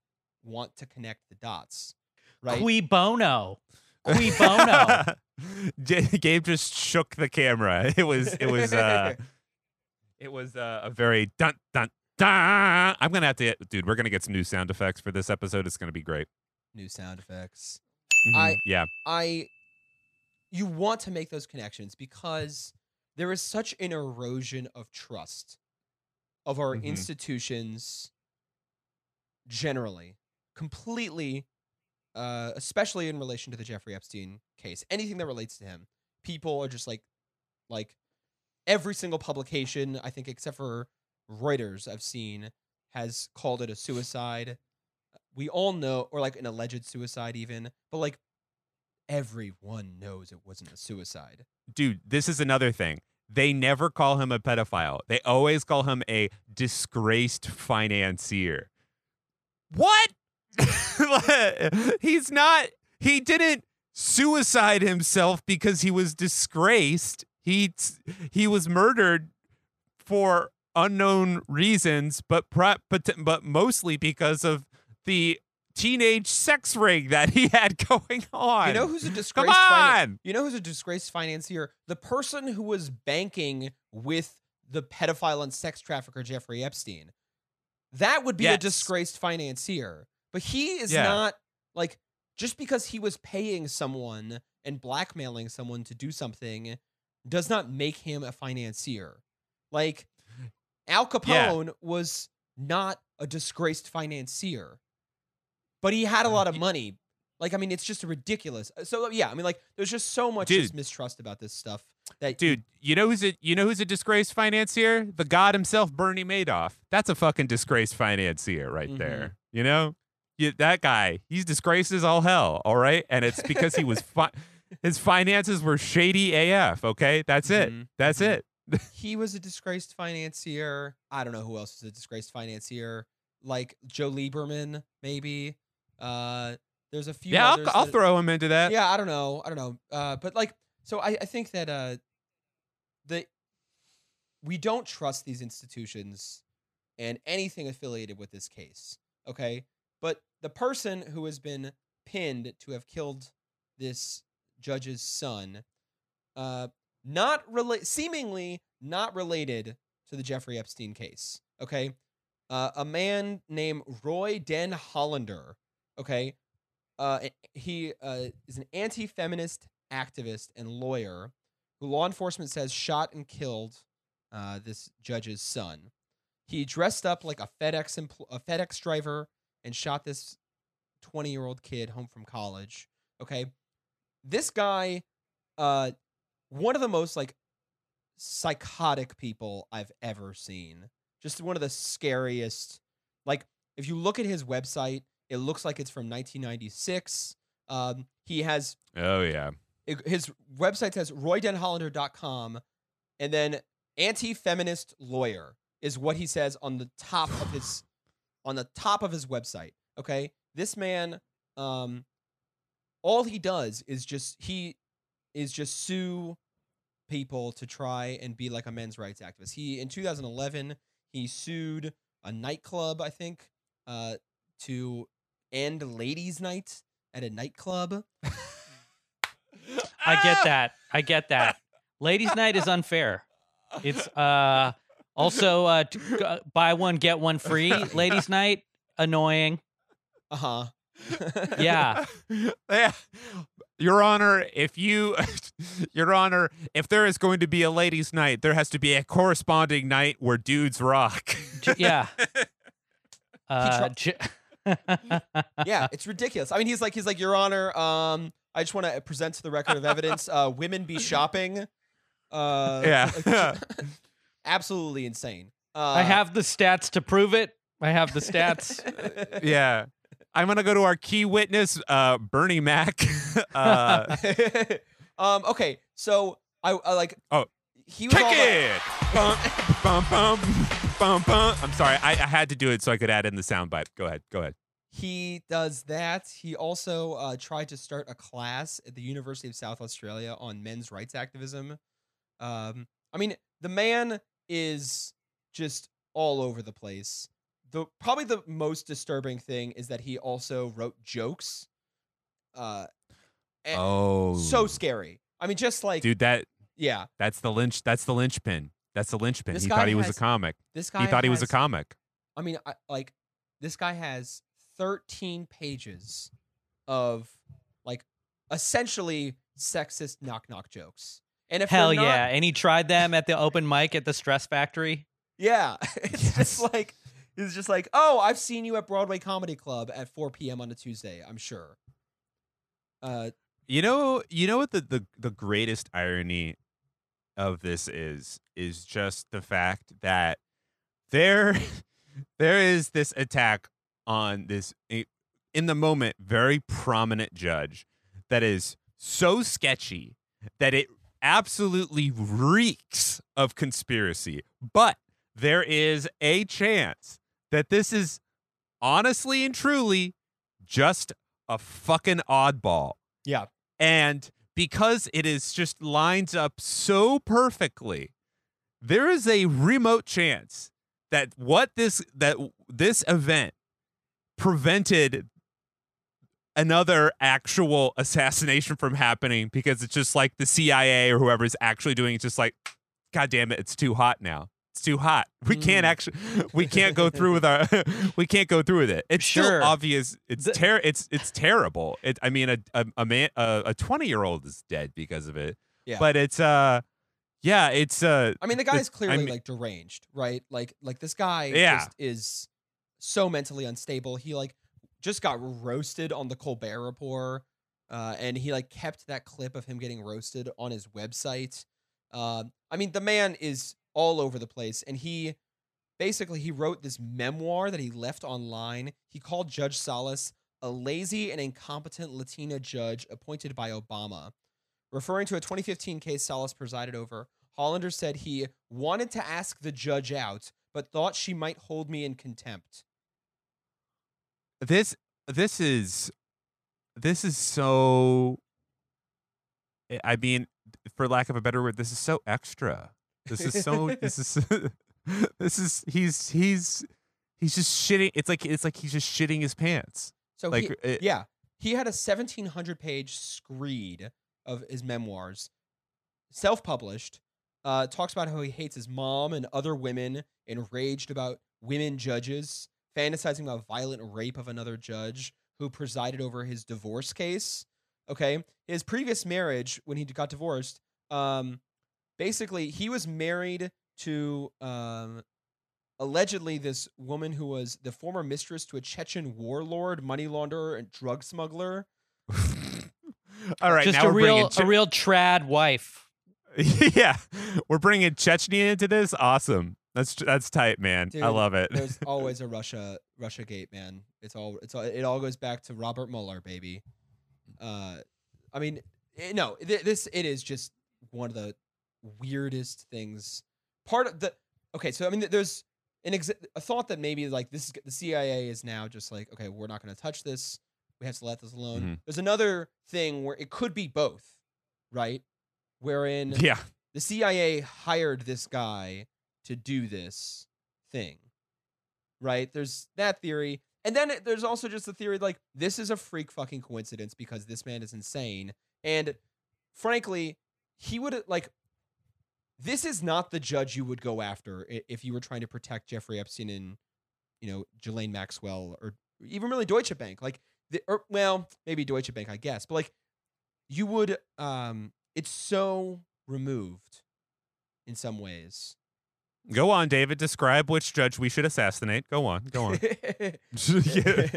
want to connect the dots, right? Cui bono. Cui bono. J- Gabe just shook the camera. It was. It was. uh It was uh, a very dun dun dun. I'm gonna have to, dude. We're gonna get some new sound effects for this episode. It's gonna be great. New sound effects. Mhm. I- yeah. I you want to make those connections because there is such an erosion of trust of our Mhm. institutions generally completely uh especially in relation to the Jeffrey Epstein case anything that relates to him people are just like like every single publication I think except for Reuters I've seen has called it a suicide we all know or like an alleged suicide even but like everyone knows it wasn't a suicide dude, this is another thing. They never call him a pedophile. They always call him a disgraced financier. What? He's not. He didn't suicide himself because he was disgraced. He he was murdered for unknown reasons, but pri- but but mostly because of the teenage sex ring that he had going on. you know who's a Come disgraced finan- on. you know who's a disgraced financier? The person who was banking with the pedophile and sex trafficker Jeffrey Epstein. That would be a disgraced financier. But he is Yeah. not like just because he was paying someone and blackmailing someone to do something does not make him a financier. Like Al Capone was not a disgraced financier but he had a lot of money like i mean it's just ridiculous so yeah i mean like there's just so much Dude. just mistrust about this stuff that Dude, you know who's a you know who's a disgraced financier? The god himself, Bernie Madoff. That's a fucking disgraced financier right Mhm. there. You know, you, that guy. He's disgraced as all hell. All right, and it's because he was fi- his finances were shady AF. Okay, that's it. Mhm, That's mhm. it. he was a disgraced financier i don't know who else is a disgraced financier like joe lieberman maybe uh there's a few yeah, I'll, I'll that- throw him into that. yeah i don't know i don't know. Uh but like so i, I think that uh the we don't trust these institutions and anything affiliated with this case okay? But the person who has been pinned to have killed this judge's son uh not relate seemingly not related to the jeffrey epstein case okay? Uh, a man named roy den hollander okay uh, he uh, is an anti-feminist activist and lawyer who law enforcement says shot and killed uh, this judge's son. He dressed up like a FedEx empl- a FedEx driver and shot this 20-year-old kid home from college. Okay, this guy, uh, one of the most like psychotic people I've ever seen. Just one of the scariest. Like, if you look at his website, it looks like it's from 1996. Um, he has Oh yeah. it- his website says roydenhollander.com and then anti-feminist lawyer is what he says on the top of his on the top of his website okay this man um all he does is just he is just sue people to try and be like a men's rights activist he in 2011 he sued a nightclub i think uh to end ladies night at a nightclub I get that. I get that. Ladies' night is unfair. It's uh also uh t- g- uh, buy one get one free. Ladies' night annoying. Uh huh. Yeah. yeah. Your Honor, if you, Your Honor, if there is going to be a ladies' night, there has to be a corresponding night where dudes rock. Yeah. Uh, try- j- yeah, it's ridiculous. I mean, he's like, he's like, Your Honor, um, I just want to present to the record of evidence, uh, women be shopping. Uh, Yeah. absolutely insane. Uh, I have the stats to prove it. I have the stats. yeah. I'm gonna go to our key witness, uh, Bernie Mac. uh, um. Okay. So I, I like. Oh. He was kick all about- it. Bum, bum, bum, bum, bum. I'm sorry. I, I had to do it so I could add in the soundbite. Go ahead. Go ahead. He does that. He also uh, tried to start a class at the University of South Australia on men's rights activism. Um, I mean, the man is just all over the place. The probably the most disturbing thing is that he also wrote jokes. Uh, Oh, so scary. I mean, just like dude, that yeah, that's the lynch. That's the linchpin. That's the linchpin. This he thought he was a comic. this guy. He thought he was a comic. I mean, I, like this guy has 13 pages of like essentially sexist knock knock jokes. And if Hell not- yeah. And he tried them at the open mic at the Stress Factory. yeah, it's Yes. just like it's just like, oh, I've seen you at Broadway Comedy Club at 4 p.m. on a Tuesday. I'm sure. Uh, You know, you know what the, the the greatest irony of this is is just the fact that there there is this attack on this eh, in the moment very prominent judge that is so sketchy that it absolutely reeks of conspiracy. But there is a chance that this is honestly and truly just a fucking oddball. yeah, And because it is just lines up so perfectly, there is a remote chance that what this that this event prevented another actual assassination from happening because it's just like the CIA or whoever's actually doing it just like god damn it it's too hot now. It's too hot. We can't Mm. actually we can't go through with our we can't go through with it. It's Sure. still obvious it's ter- it's it's terrible. It I mean a a, a man a, a 20 year old is dead because of it. Yeah. But it's uh yeah, it's uh I mean, the guy's I clearly mean- like deranged, right? Like, like this guy Yeah. just is so mentally unstable. He like just got roasted on the Colbert Report, uh, and he like kept that clip of him getting roasted on his website. Uh, I mean, the man is all over the place, and he basically he wrote this memoir that he left online. He called Judge Salas a lazy and incompetent Latina judge appointed by Obama. Referring to a 2015 case Salas presided over, Hollander said he wanted to ask the judge out, but thought she might hold me in contempt. this this is this is so I- I mean for lack of a better word this is so extra. This is so this is this is he's he's he's just shitting it's like it's like he's just shitting his pants. So Like he, it- yeah, he had a 1700 page screed of his memoirs, self published. Uh, talks about how he hates his mom and other women, enraged about women judges, fantasizing about violent rape of another judge who presided over his divorce case. Okay, his previous marriage, when he got divorced, um, basically he was married to um, allegedly this woman who was the former mistress to a Chechen warlord, money launderer, and drug smuggler. All right, Just now a we're real bringing a real trad wife. yeah, we're bringing Chechnya into this. Awesome. That's that's tight, man. I love it. There's always a Russia Russia gate, man. It's all it's all, it all goes back to Robert Mueller, baby. Uh, I mean, eh, no, th- this it is just one of the weirdest things. Part of the okay, so I mean, there's an ex- a thought that maybe like this is, the CIA is now just like okay, we're not going to touch this. We have to let this alone. Mhm. There's another thing where it could be both, right? Wherein yeah, the CIA hired this guy to do this thing. Right? There's that theory. And then there's also just the theory like this is a freak fucking coincidence because this man is insane. And frankly, he would like this is not the judge you would go after if you were trying to protect Jeffrey Epstein and you know Ghislaine Maxwell or even really Deutsche Bank. Like, the, or, well, maybe Deutsche Bank, I guess, but like you would. um It's so removed in some ways. Go on, David. Describe which judge we should assassinate. Go on. Go on. Yeah.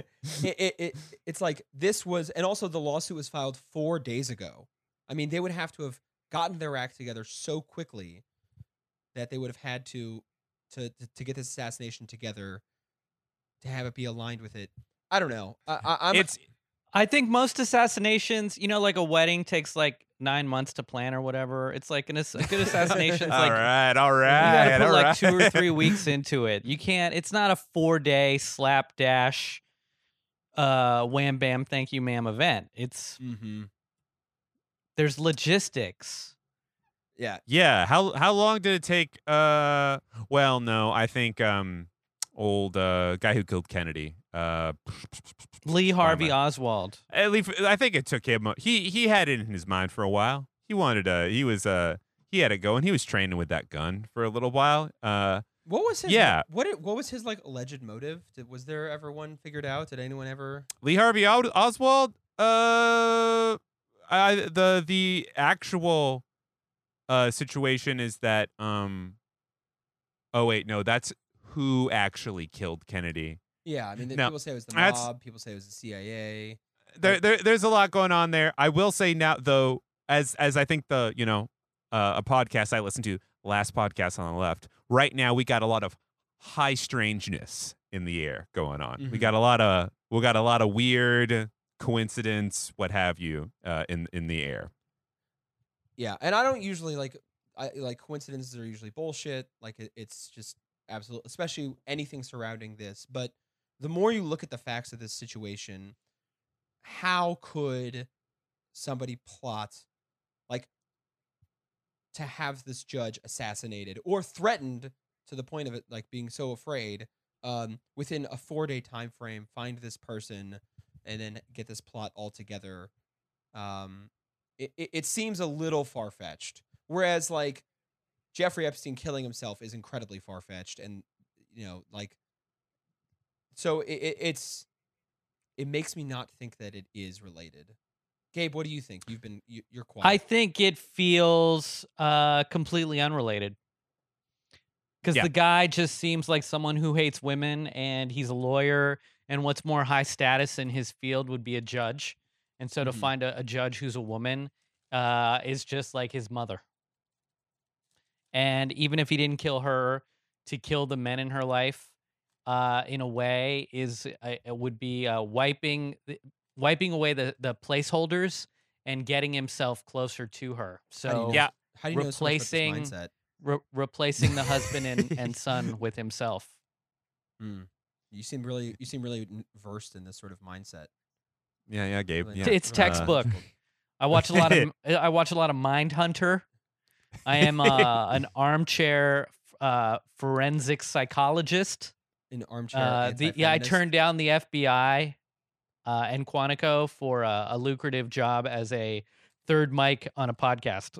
it, it, it, it's like this was, and also the lawsuit was filed four days ago. I mean, they would have to have gotten their act together so quickly that they would have had to to to, to get this assassination together to have it be aligned with it. I don't know. I, I, I'm It's I think most assassinations, you know, like a wedding takes like nine months to plan or whatever. It's like an, ass- a good assassination's all like right. All you gotta put all like right. two or three weeks into it. You can't. It's not a four day slapdash, uh, wham bam, thank you, ma'am event. It's hmm there's logistics. yeah. Yeah. How how long did it take? Uh. Well, no. I think um, old uh guy who killed Kennedy. Uh. Lee Harvey I- Oswald. At least I think it took him. He he had it in his mind for a while. He wanted to. He was uh. He had it going. He was training with that gun for a little while. Uh. What was his? Yeah. What it- what was his like alleged motive? Did, was there ever one figured out? Did anyone ever? Lee Harvey Os- Oswald. Uh, I the the actual uh situation is that um. Oh wait, no, that's who actually killed Kennedy. Yeah, I mean, No, people say it was the mob. People say it was the CIA. There, there there's a lot going on there. I will say now though, as as I think the you know uh, a podcast I listened to last podcast on the left. Right now we got a lot of high strangeness in the air going on. We Mhm. got a lot of we got a lot of weird coincidence, what have you, uh, in in the air. Yeah, and I don't usually like I like coincidences are usually bullshit. Like it, it's just absolute, especially anything surrounding this. But the more you look at the facts of this situation, how could somebody plot like to have this judge assassinated or threatened to the point of it like being so afraid um within a 4-day time frame find this person and then get this plot all together um it, it, it seems a little far fetched. Whereas like Jeffrey Epstein killing himself is incredibly far fetched, and you know, like, so it, it, it's it makes me not think that it is related. Gabe, what do you think? You've been you, you're quiet. I think it feels uh, completely unrelated. Because Yeah. the guy just seems like someone who hates women and he's a lawyer. And what's more high status in his field would be a judge. And so to Mhm. find a, a judge who's a woman uh, is just like his mother. And even if he didn't kill her, to kill the men in her life uh, in a way is uh, it would be uh, wiping wiping away the, the placeholders and getting himself closer to her. How you So know Yeah. How do you know so much about this replacing- re- replacing the husband and, and son with himself. Hmm. You seem really you seem really versed in this sort of mindset. Yeah, yeah, Gabe. Really Yeah. It's textbook. difficult. I watch a lot of I watch a lot of Mindhunter. I am uh, an armchair uh, forensic psychologist. An armchair. Uh, the, yeah, I turned down the FBI uh, and Quantico for a, a lucrative job as a third mic on a podcast.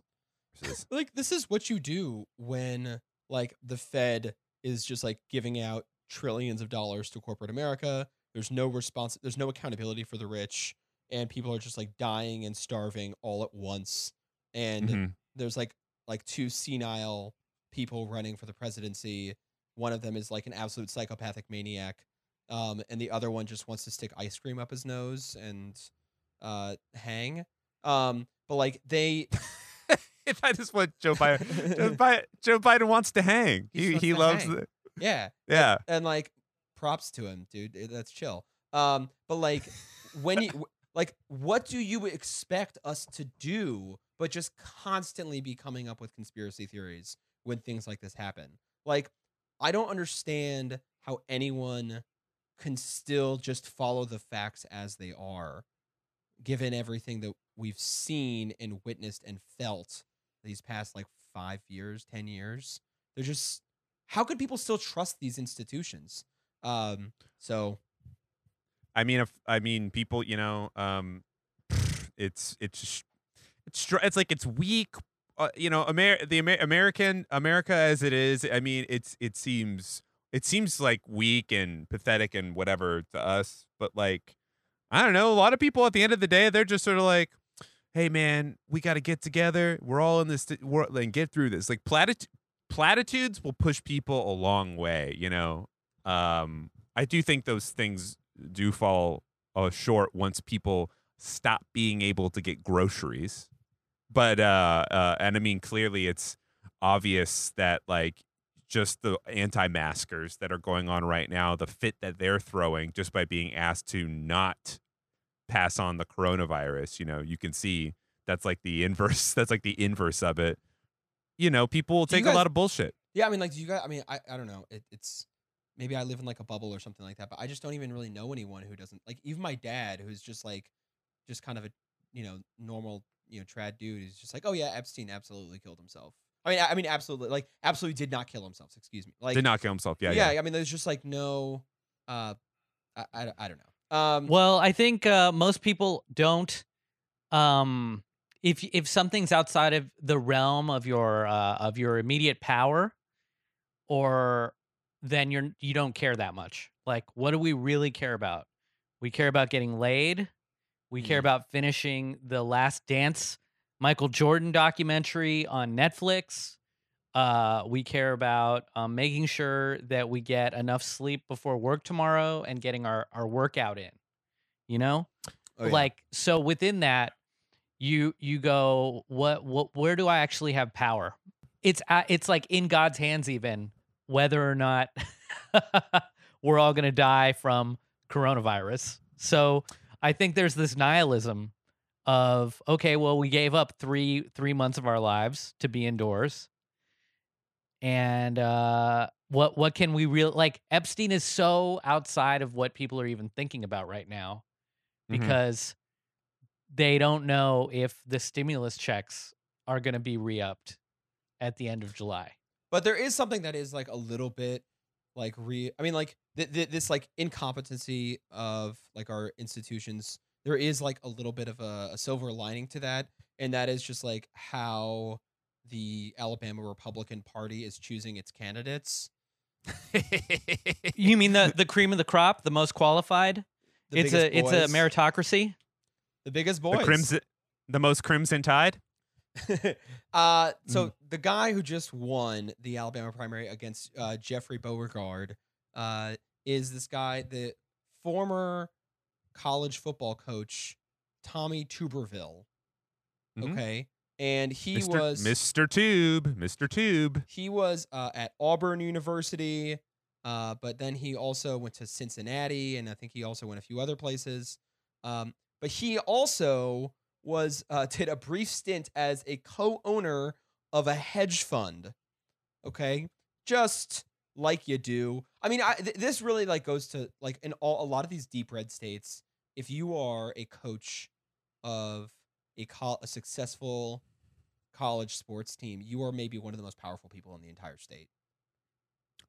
like this is what you do when like the Fed is just like giving out trillions of dollars to corporate America. There's no response. There's no accountability for the rich, and people are just like dying and starving all at once. And Mhm. there's like like two senile people running for the presidency. One of them is like an absolute psychopathic maniac, um, and the other one just wants to stick ice cream up his nose and uh, hang. Um, but like they is what Joe Biden. Joe Biden, Joe Biden wants to hang. He He he to loves hang. the Yeah. yeah. And like props to him, dude. Eh, That's chill. Um but like when you like what do you expect us to do but just constantly be coming up with conspiracy theories when things like this happen? Like I don't understand how anyone can still just follow the facts as they are given everything that we've seen and witnessed and felt these past like 5 years, 10 years. They're just how could people still trust these institutions? Um, so I mean, if I mean people, you know, um, it's it's it's it's like it's weak uh, you know, Amer- the Amer- American America as it is. I mean, it's it seems it seems like weak and pathetic and whatever to us, but like I don't know. A lot of people at the end of the day, they're just sort of like, "Hey, man, we got to get together. We're all in this and get through this." Like platit- platitudes will push people a long way. You know, um, I do think those things do fall uh, short once people stop being able to get groceries. But uh, uh, and I mean, clearly, it's obvious that like just the anti-maskers that are going on right now, the fit that they're throwing just by being asked to not pass on the coronavirus. You know, you can see that's like the inverse. That's like the inverse of it. You know, people will Do you take a lot of bullshit. Yeah, I mean, like, do you guys? I mean, I, I don't know. It, it's maybe I live in like a bubble or something like that, but I just don't even really know anyone who doesn't like. Even my dad, who's just like, just kind of a you know normal you know trad dude, is just like, oh yeah, Epstein absolutely killed himself. I mean, I, I mean, absolutely, like, absolutely did not kill himself. Excuse me. Like, Did not kill himself. Yeah, yeah. I mean, there's just like no, uh, I, I, I don't know. Um, Well, I think uh, most people don't. Um, if if something's outside of the realm of your uh, of your immediate power, or then you're you don't care that much. Like, what do we really care about? We care about getting laid. We care Mm. about finishing the Last Dance Michael Jordan documentary on Netflix. Uh, we care about um, making sure that we get enough sleep before work tomorrow and getting our, our workout in. You know, oh, yeah. like so within that, you you go what what where do I actually have power? It's it's like in God's hands even whether or not we're all gonna die from coronavirus. So I think there's this nihilism of okay, well, we gave up three three months of our lives to be indoors, and uh, what what can we real like? Epstein is so outside of what people are even thinking about right now Mhm. because they don't know if the stimulus checks are going to be re-upped at the end of July. But there is something that is like a little bit like re. I mean, like th- th- this like incompetency of like our institutions. There is like a little bit of a, a silver lining to that, and that is just like how the Alabama Republican Party is choosing its candidates. You mean the the cream of the crop, the most qualified? The it's a it's a meritocracy. The biggest the boys. crimson, the most crimson tide. uh, Mm. so the guy who just won the Alabama primary against uh, Jeffrey Beauregard uh, is this guy, the former college football coach Tommy Tuberville. Mhm. Okay, and he Mr. was Mr. Tube, Mr. Tube. he was uh, at Auburn University, uh, but then he also went to Cincinnati, and I think he also went a few other places. Um, but he also was uh, did a brief stint as a co-owner of a hedge fund. Okay, just like you do. I mean, I, th- this really like goes to like in all a lot of these deep red states. If you are a coach of a, col- a successful college sports team, you are maybe one of the most powerful people in the entire state.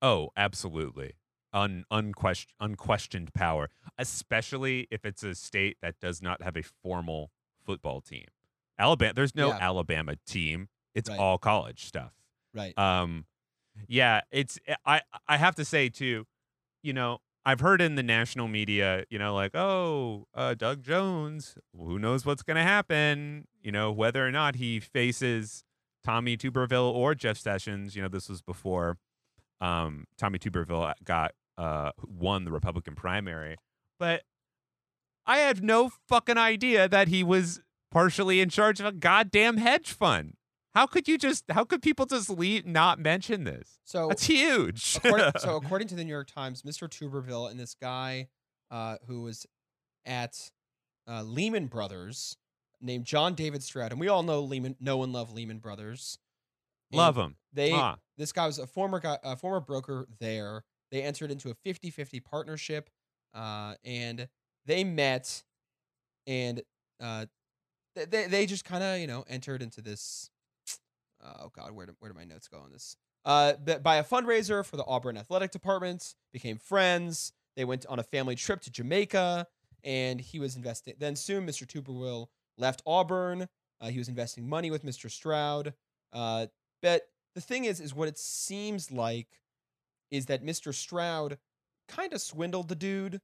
Oh, absolutely. Un, unquestioned, unquestioned power, especially if it's a state that does not have a formal football team. Alabama, there's no Yeah. Alabama team. It's Right. all college stuff. Right. Um, yeah, it's I I have to say too, you know, I've heard in the national media, you know, like oh, uh, Doug Jones, who knows what's gonna happen? You know, whether or not he faces Tommy Tuberville or Jeff Sessions. You know, this was before um, Tommy Tuberville got uh, won the Republican primary, but I had no fucking idea that he was partially in charge of a goddamn hedge fund. How could you just? How could people just leave not mention this? so That's huge. according, so according to the New York Times, Mr. Tuberville and this guy uh, who was at uh, Lehman Brothers named John David Stroud, and we all know Lehman, know and love Lehman Brothers. Love him. They Mwah. this guy was a former guy, a former broker there. They entered into a 50-50 partnership, uh, and they met, and uh, they they just kind of you know entered into this. Oh God, where do, where do my notes go on this? Uh, by a fundraiser for the Auburn athletic department, became friends. They went on a family trip to Jamaica, and he was investing. Then soon, Mr. Tuberville left Auburn. Uh, he was investing money with Mr. Stroud. Uh, but the thing is, is what it seems like is that Mr. Stroud kind of swindled the dude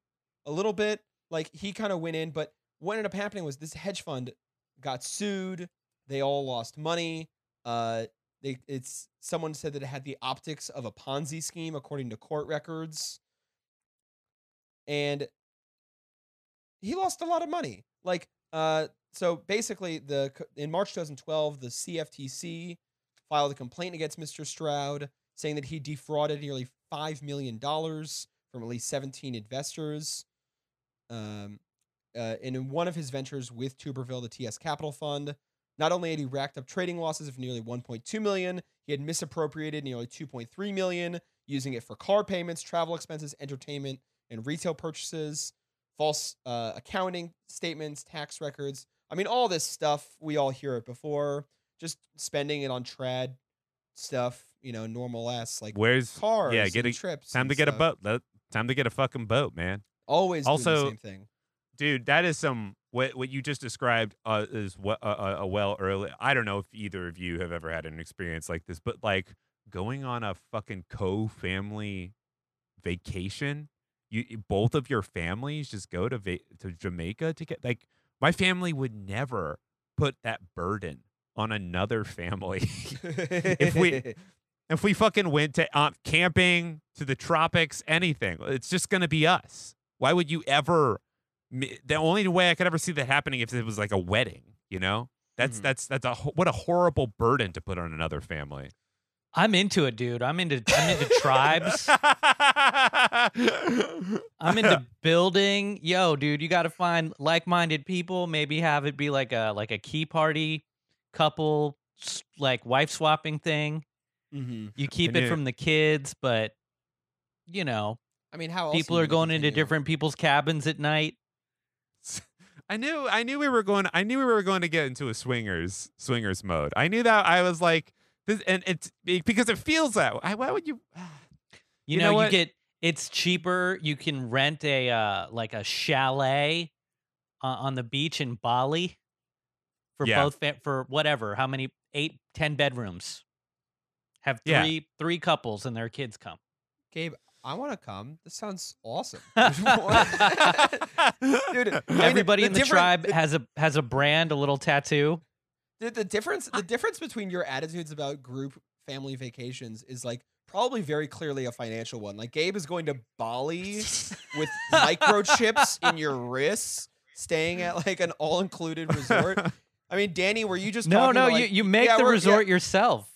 a little bit. Like he kind of went in, but what ended up happening was this hedge fund got sued. They all lost money. Uh, they it's someone said that it had the optics of a Ponzi scheme according to court records, and he lost a lot of money. Like, uh, so basically, the in March 2012, the CFTC filed a complaint against Mr. Stroud, saying that he defrauded nearly five million dollars from at least 17 investors. Um, uh, and in one of his ventures with Tuberville, the TS Capital Fund, not only had he racked up trading losses of nearly 1.2 million, he had misappropriated nearly 2.3 million, using it for car payments, travel expenses, entertainment, and retail purchases, false uh, accounting statements, tax records. I mean, all this stuff we all hear it before. Just spending it on trad stuff, you know, normal ass like Where's cars, yeah, get a- trips. time to get a boat? Let- Time to get a fucking boat, man. Always Also- same thing. dude that is some what what you just described uh, is what uh, uh, a well early i don't know if either of you have ever had an experience like this but like going on a fucking co-family vacation you you- both of your families just go to va- to jamaica to get like my family would never put that burden on another family if we- if we fucking went to um, camping to the tropics anything it's just gonna be us why would you ever the only way I could ever see that happening if it was like a wedding, you know? That's Mhm. that's that's a what a horrible burden to put on another family. I'm into it, dude. I'm into I'm into tribes. I'm into building. Yo, dude, you got to find like-minded people. Maybe have it be like a like a key party, couple, like wife swapping thing. hmm You keep it from the kids, but you know, I mean, how else people are going into different people's cabins at night. I knew I knew we were going I knew we were going to get into a swingers swingers mode. I knew that I was like this and it's because it feels that way. Why would you You, You know, know you get it's cheaper. You can rent a uh like a chalet uh, on the beach in Bali for Yeah. both fa- for whatever how many eight ten bedrooms. Have Yeah. three three couples and their kids come. Gabe, I want to come. This sounds awesome. Dude, Dude, I mean, Everybody the in the tribe has a has a brand, a little tattoo. The, the difference the difference between your attitudes about group family vacations is like probably very clearly a financial one. Like Gabe is going to Bali with microchips in your wrists, staying at like an all included resort. I mean, Danny, were you just No, talking no, about, you like- you make yeah, the we're- yeah. resort yourself.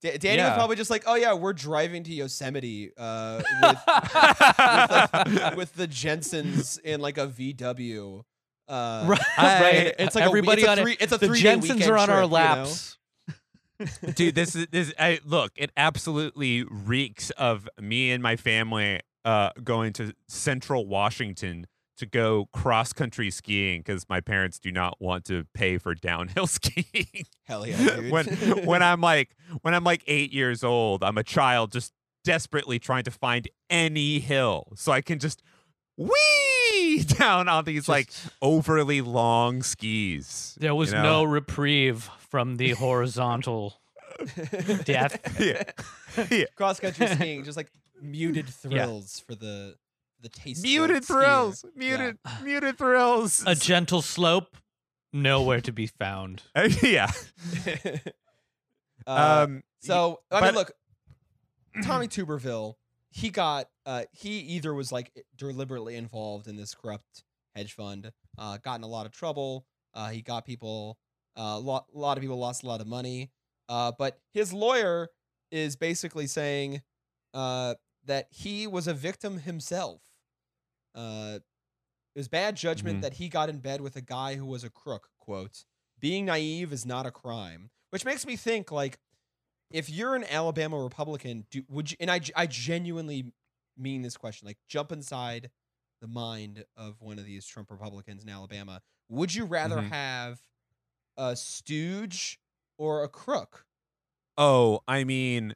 Da- Danny was probably just like, "Oh yeah, we're driving to Yosemite uh, with, with, like, with the Jensens in like a VW." Uh, right, right. It's like everybody a, it's on a it. three, it's a The three Jensens are on our laps. dude this is this I look it absolutely reeks of me and my family uh going to central washington to go cross country skiing because my parents do not want to pay for downhill skiing Hell yeah, dude. when when i'm like when i'm like eight years old i'm a child just desperately trying to find any hill so i can just wee down on these like overly long skis There was you know? no reprieve from the horizontal death. yeah. yeah. cross country skiing, just like muted thrills for the the taste. muted thrills muted muted thrills A gentle slope, nowhere to be found. yeah uh, um so I but- mean, look, Tommy Tuberville, he got uh he either was like deliberately involved in this corrupt hedge fund, uh, got in a lot of trouble. Uh, he got people, uh, a lot, a lot of people lost a lot of money. Uh, but his lawyer is basically saying uh, that he was a victim himself. Uh, it was bad judgment Mhm. that he got in bed with a guy who was a crook. Quote: "Being naive is not a crime," which makes me think like, if you're an Alabama Republican, do, would you? And I, I genuinely mean this question. Like, jump inside the mind of one of these Trump Republicans in Alabama. Would you rather Mhm. have a stooge or a crook? oh i mean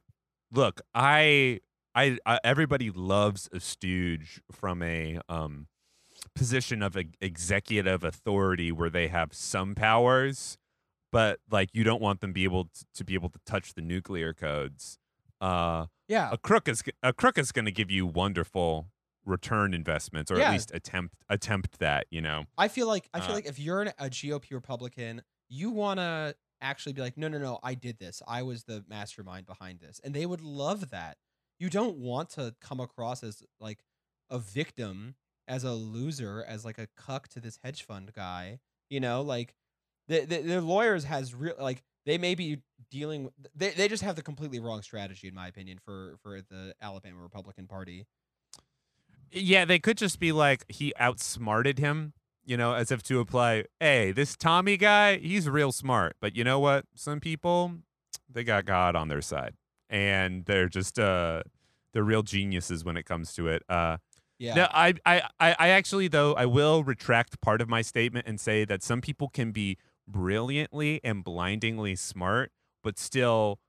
look I, I i everybody loves a stooge from a um position of executive authority where they have some powers but like you don't want them be able to, to be able to touch the nuclear codes. Uh, Yeah. a crook is a crook is going to give you wonderful return investments, or Yeah. at least attempt attempt that. You know, I feel like I feel Uh, like if you're an, a GOP Republican, you want to actually be like, no, no, no, I did this. I was the mastermind behind this, and they would love that. You don't want to come across as like a victim, as a loser, as like a cuck to this hedge fund guy. You know, like the the, lawyers has real like they may be dealing. They they just have the completely wrong strategy, in my opinion, for for the Alabama Republican Party. yeah, they could just be like he outsmarted him. You know, as if to apply, hey, this Tommy guy, he's real smart. But you know what? Some people, they got God on their side, and they're just uh, they're real geniuses when it comes to it. Uh, Yeah. No, I, I, I actually though I will retract part of my statement and say that some people can be brilliantly and blindingly smart, but still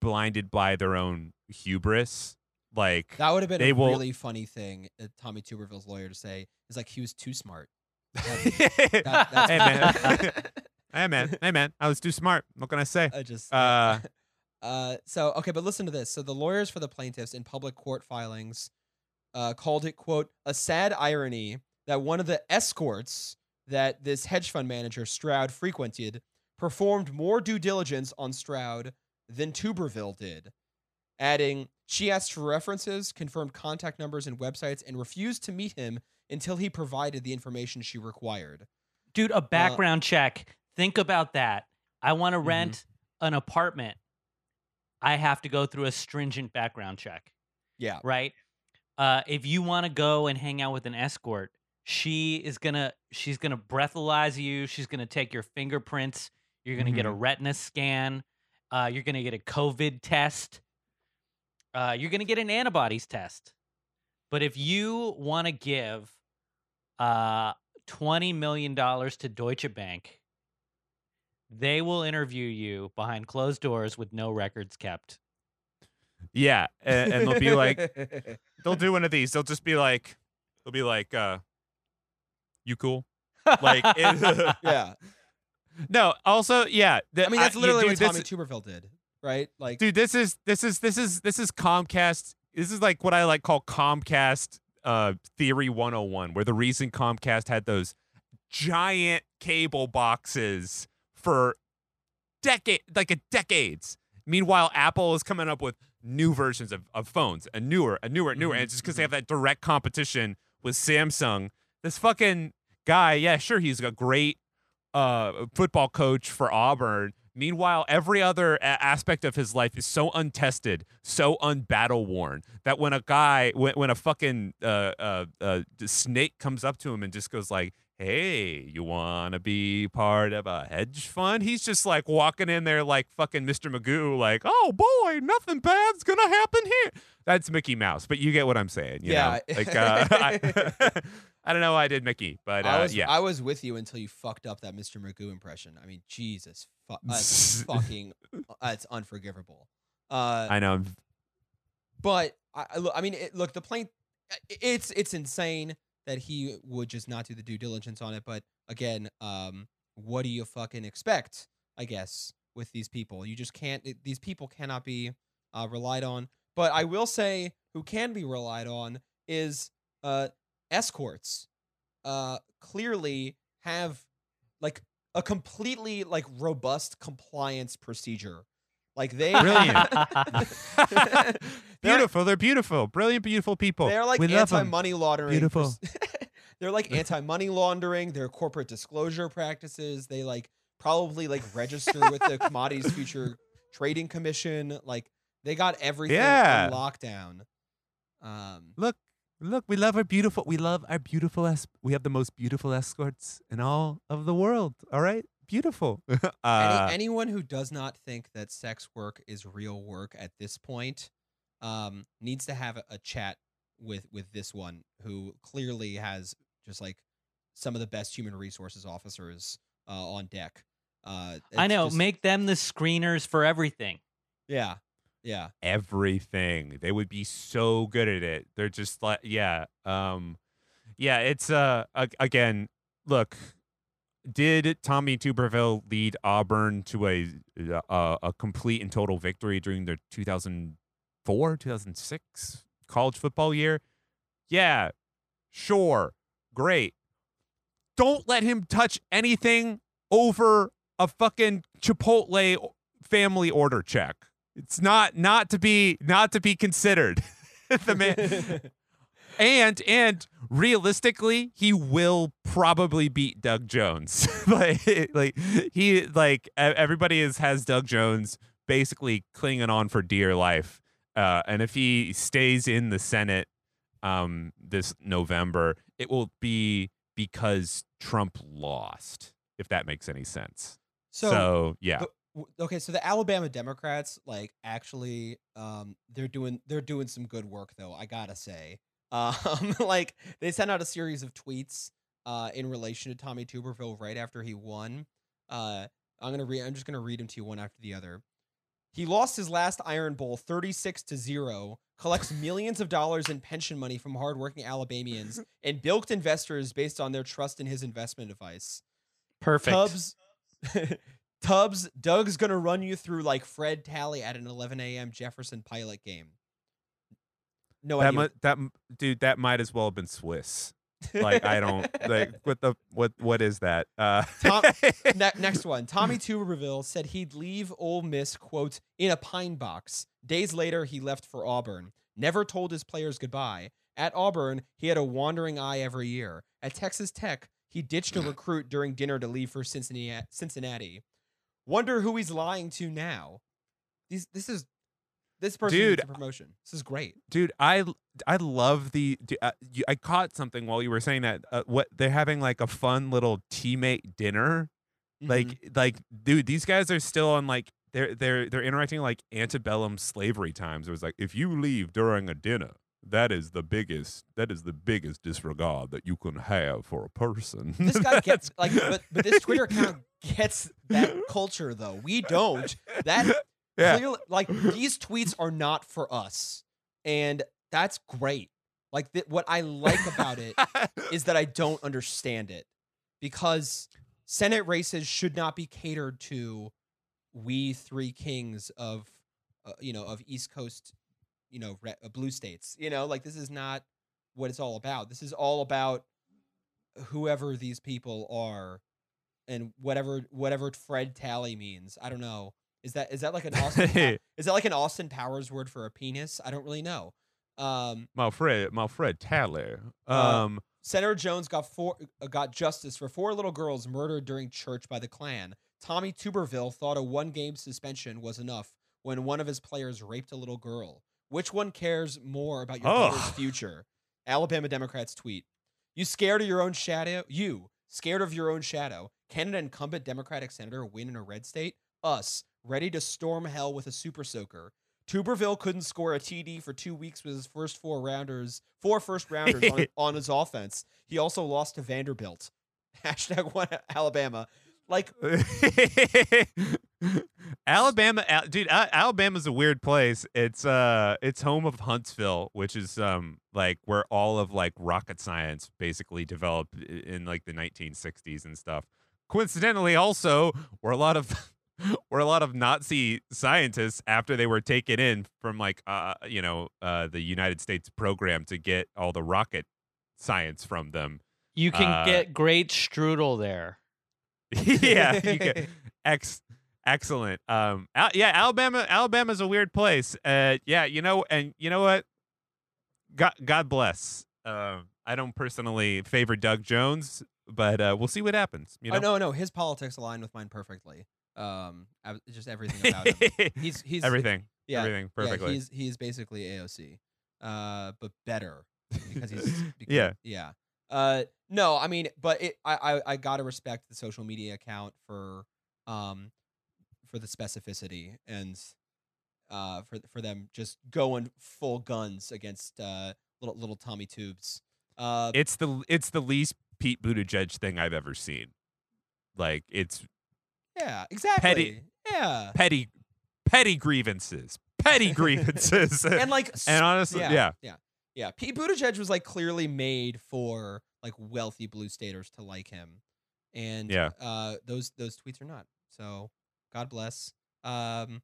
blinded by their own hubris. Like That would have been a will- really funny thing, uh, Tommy Tuberville's lawyer to say. Is like he was too smart. hey that's- man, hey man, hey man, I was too smart. What can I say? I just Uh, uh so okay, but listen to this. So the lawyers for the plaintiffs in public court filings uh called it quote a sad irony that one of the escorts that this hedge fund manager Stroud frequented performed more due diligence on Stroud than Tuberville did, adding she asked for references, confirmed contact numbers and websites, and refused to meet him until he provided the information she required. Dude, a background check. Think about that. I want to Mhm. rent an apartment. I have to go through a stringent background check, Yeah. right? Uh, if you want to go and hang out with an escort, she is gonna she's gonna breathalyze you. She's gonna take your fingerprints. You're gonna get a retina scan. Uh, you're gonna get a COVID test. Uh, you're gonna get an antibodies test. But if you want to give uh, twenty million dollars to Deutsche Bank, they will interview you behind closed doors with no records kept. yeah, and, and they'll be like, they'll do one of these. They'll just be like, they'll be like, uh, you cool? Like, it- yeah. no. Also, yeah. the- I mean, that's you- literally dude, what this Tommy Tuberville did, right? Like, dude this is this is this is this is comcast this is like what i like call comcast uh theory 101 where the reason comcast had those giant cable boxes for decade like a decades. Meanwhile apple is coming up with new versions of, of phones a newer a newer newer Mhm, and it's just because they have that direct competition with samsung. This fucking guy yeah sure he's a great uh, football coach for Auburn. Meanwhile, every other a- aspect of his life is so untested, so unbattle worn that when a guy, when, when a fucking uh, uh, uh, snake comes up to him and just goes like, "Hey, you want to be part of a hedge fund?" He's just like walking in there like fucking Mr. Magoo, like, "Oh boy, nothing bad's gonna happen here." That's Mickey Mouse, but you get what I'm saying. You Yeah. know? like uh, I, I don't know why I did Mickey, but uh, I was yeah. I was with you until you fucked up that Mr. Magoo impression. I mean, Jesus, fu- that's fucking, that's unforgivable. Uh, I know. but I, I look, I mean, it, look, the plain, it's it's insane that he would just not do the due diligence on it. But again, um, what do you fucking expect? I guess with these people, you just can't. these people cannot be uh, relied on. But I will say, who can be relied on is uh, escorts. Uh, clearly have like a completely like robust compliance procedure. Like they Brilliant. Beautiful. They're beautiful. Brilliant, beautiful people. They're like we anti-money laundering. Beautiful. They're like anti-money laundering. They're corporate disclosure practices. They like probably like register with the Commodities Future Trading Commission. Like they got everything Yeah. on lockdown. Um, Look, look. We love our beautiful. We love our beautiful. Es- we have the most beautiful escorts in all of the world. All right, beautiful. uh, any, anyone who does not think that sex work is real work at this point um, needs to have a, a chat with with this one who clearly has just like some of the best human resources officers uh, on deck. Uh, I know. just- Make them the screeners for everything. yeah, yeah. everything. They would be so good at it. They're just like, yeah, um, yeah. It's uh, ag- again, look, did Tommy Tuberville lead Auburn to a a, a complete and total victory during their 2004 2006 college football year? Yeah, sure, great. Don't let him touch anything over a fucking Chipotle family order check. It's not not to be not to be considered. the man and and realistically, he will probably beat Doug Jones. like like he like everybody is has Doug Jones basically clinging on for dear life. Uh, and if he stays in the Senate um, this November, it will be because Trump lost. If that makes any sense. So, So, yeah, okay, so the Alabama Democrats, like, actually, um, they're doing they're doing some good work, though. I gotta say, um, like, they sent out a series of tweets, uh, in relation to Tommy Tuberville right after he won. Uh, I'm gonna read. I'm just gonna read them to you one after the other. He lost his last Iron Bowl 36 to 0, collects millions of dollars in pension money from hardworking Alabamians, and bilked investors based on their trust in his investment advice. Perfect. Tubbs, Tubbs, Doug's gonna run you through like Fred Talley at an 11 a.m. Jefferson Pilot game. No that idea. mu- that dude that might as well have been Swiss. Like I don't like what the what what is that? Uh, Tom- Ne- next one. Tommy Tuberville said he'd leave Ole Miss, quote, in a pine box. Days later, he left for Auburn. Never told his players goodbye. At Auburn, he had a wandering eye every year. At Texas Tech, he ditched a recruit during dinner to leave for Cincinnati. Cincinnati. Wonder who he's lying to now. These, this is this person Dude, needs a promotion. This is great. dude i i love the uh, you, i caught something while you were saying that uh, what they're having like a fun little teammate dinner Mhm. like like dude these guys are still on like they're they're they're interacting like antebellum slavery times it was like if you leave during a dinner that is the biggest that is the biggest disregard that you can have for a person this guy gets like, but, but this Twitter account gets that culture though. We don't. That yeah. Clearly like these tweets are not for us and that's great. Like th- what i like about it is that i don't understand it because senate races should not be catered to we three kings of uh, you know of east coast you know re- uh, blue states you know? Like this is not what it's all about. This is all about whoever these people are and whatever whatever fred Talley means. I don't know is that is that like an Austin Pow- is that like an Austin Powers word for a penis? I don't really know. Um, my fred my fred Talley Uh, um Senator Jones got four uh, got justice for four little girls murdered during church by the Klan. Tommy Tuberville thought a one game suspension was enough when one of his players raped a little girl. Which one cares more about your daughter's future? Alabama Democrats tweet: You scared of your own shadow? You scared of your own shadow? Can an incumbent Democratic senator win in a red state? Us ready to storm hell with a super soaker. Tuberville couldn't score a TD for two weeks with his first four rounders, four first rounders on, on his offense. He also lost to Vanderbilt. Hashtag one Alabama. Like Alabama, Al- dude, Al- Alabama's a weird place. It's uh, it's home of Huntsville, which is um, like where all of like rocket science basically developed i- in like the 1960s and stuff. Coincidentally, also where a lot of where a lot of Nazi scientists, after they were taken in from like uh, you know, uh, the United States program to get all the rocket science from them. You can Uh, get great strudel there. yeah, you can, ex, excellent. Um, Al- yeah, Alabama, Alabama's a weird place. Uh, yeah, you know, and you know what? God, God bless. Um, I don't personally favor Doug Jones, but uh, we'll see what happens. You know, oh no, no, his politics align with mine perfectly. Um, I, just everything about him. He's he's everything, yeah, everything yeah, perfectly. he's he's basically AOC, uh, but better because he's because, Yeah. yeah. Uh, no, I mean, but it, I, I I gotta respect the social media account for um for the specificity and uh for for them just going full guns against uh little little Tommy Tubes. Uh, it's the it's the least Pete Buttigieg thing I've ever seen. Like it's yeah, exactly. Petty, Yeah, petty, petty grievances, petty grievances, and like and honestly, yeah, yeah. yeah, yeah. Pete Buttigieg was like clearly made for like wealthy blue staters to like him, and Yeah. uh, those those tweets are not. So God bless. Um,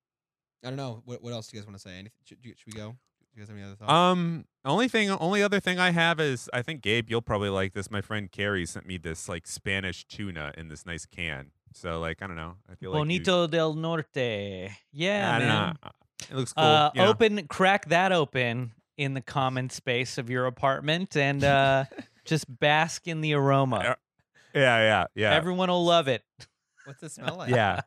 I don't know what what else do you guys want to say. Anything? Should, should we go? Do you guys have any other thoughts? Um, only thing, only other thing I have is I think Gabe, you'll probably like this. My friend Carrie sent me this like Spanish tuna in this nice can. So like I don't know. I feel like you- Bonito del Norte. Yeah, I don't man. know. It looks cool. Uh, you know. open, crack that open in the common space of your apartment, and uh, just bask in the aroma. Yeah, yeah, yeah. Everyone will love it. What's it smell like? yeah.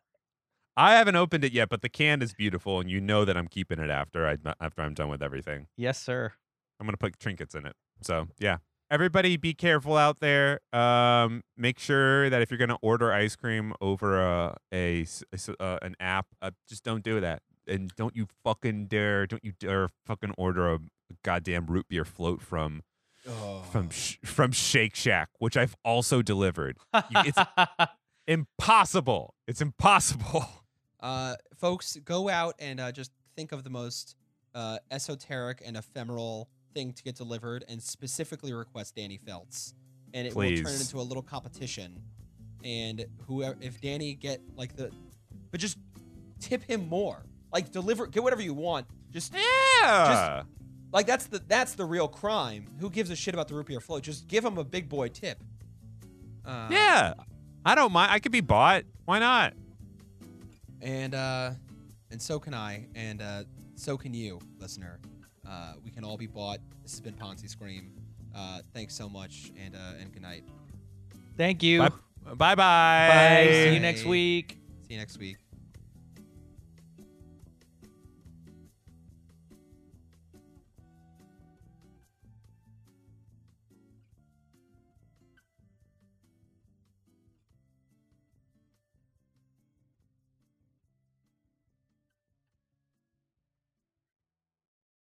I haven't opened it yet, but the can is beautiful, and you know that I'm keeping it after I after I'm done with everything. Yes, sir. I'm gonna put trinkets in it. So yeah, everybody be careful out there. Um, make sure that if you're gonna order ice cream over a a, a uh, an app, uh, just don't do that. And don't you fucking dare, don't you dare fucking order a goddamn root beer float from Oh. from sh- from Shake Shack, which I've also delivered. It's impossible. It's impossible. Uh, folks, go out and uh, just think of the most uh, esoteric and ephemeral thing to get delivered, and specifically request Danny Felts, and it will turn it into a little competition. And whoever, if Danny get like the, but just tip him more. Like deliver, get whatever you want. Just Yeah. like that's the that's the real crime. Who gives a shit about the root or float? Just give him a big boy tip. Uh, yeah. I don't mind. I could be bought. Why not? and uh and so can i and uh so can you listener uh we can all be bought this has been ponzi scream uh thanks so much and uh and good night Thank you. Bye bye. Bye. See you next week. see you next week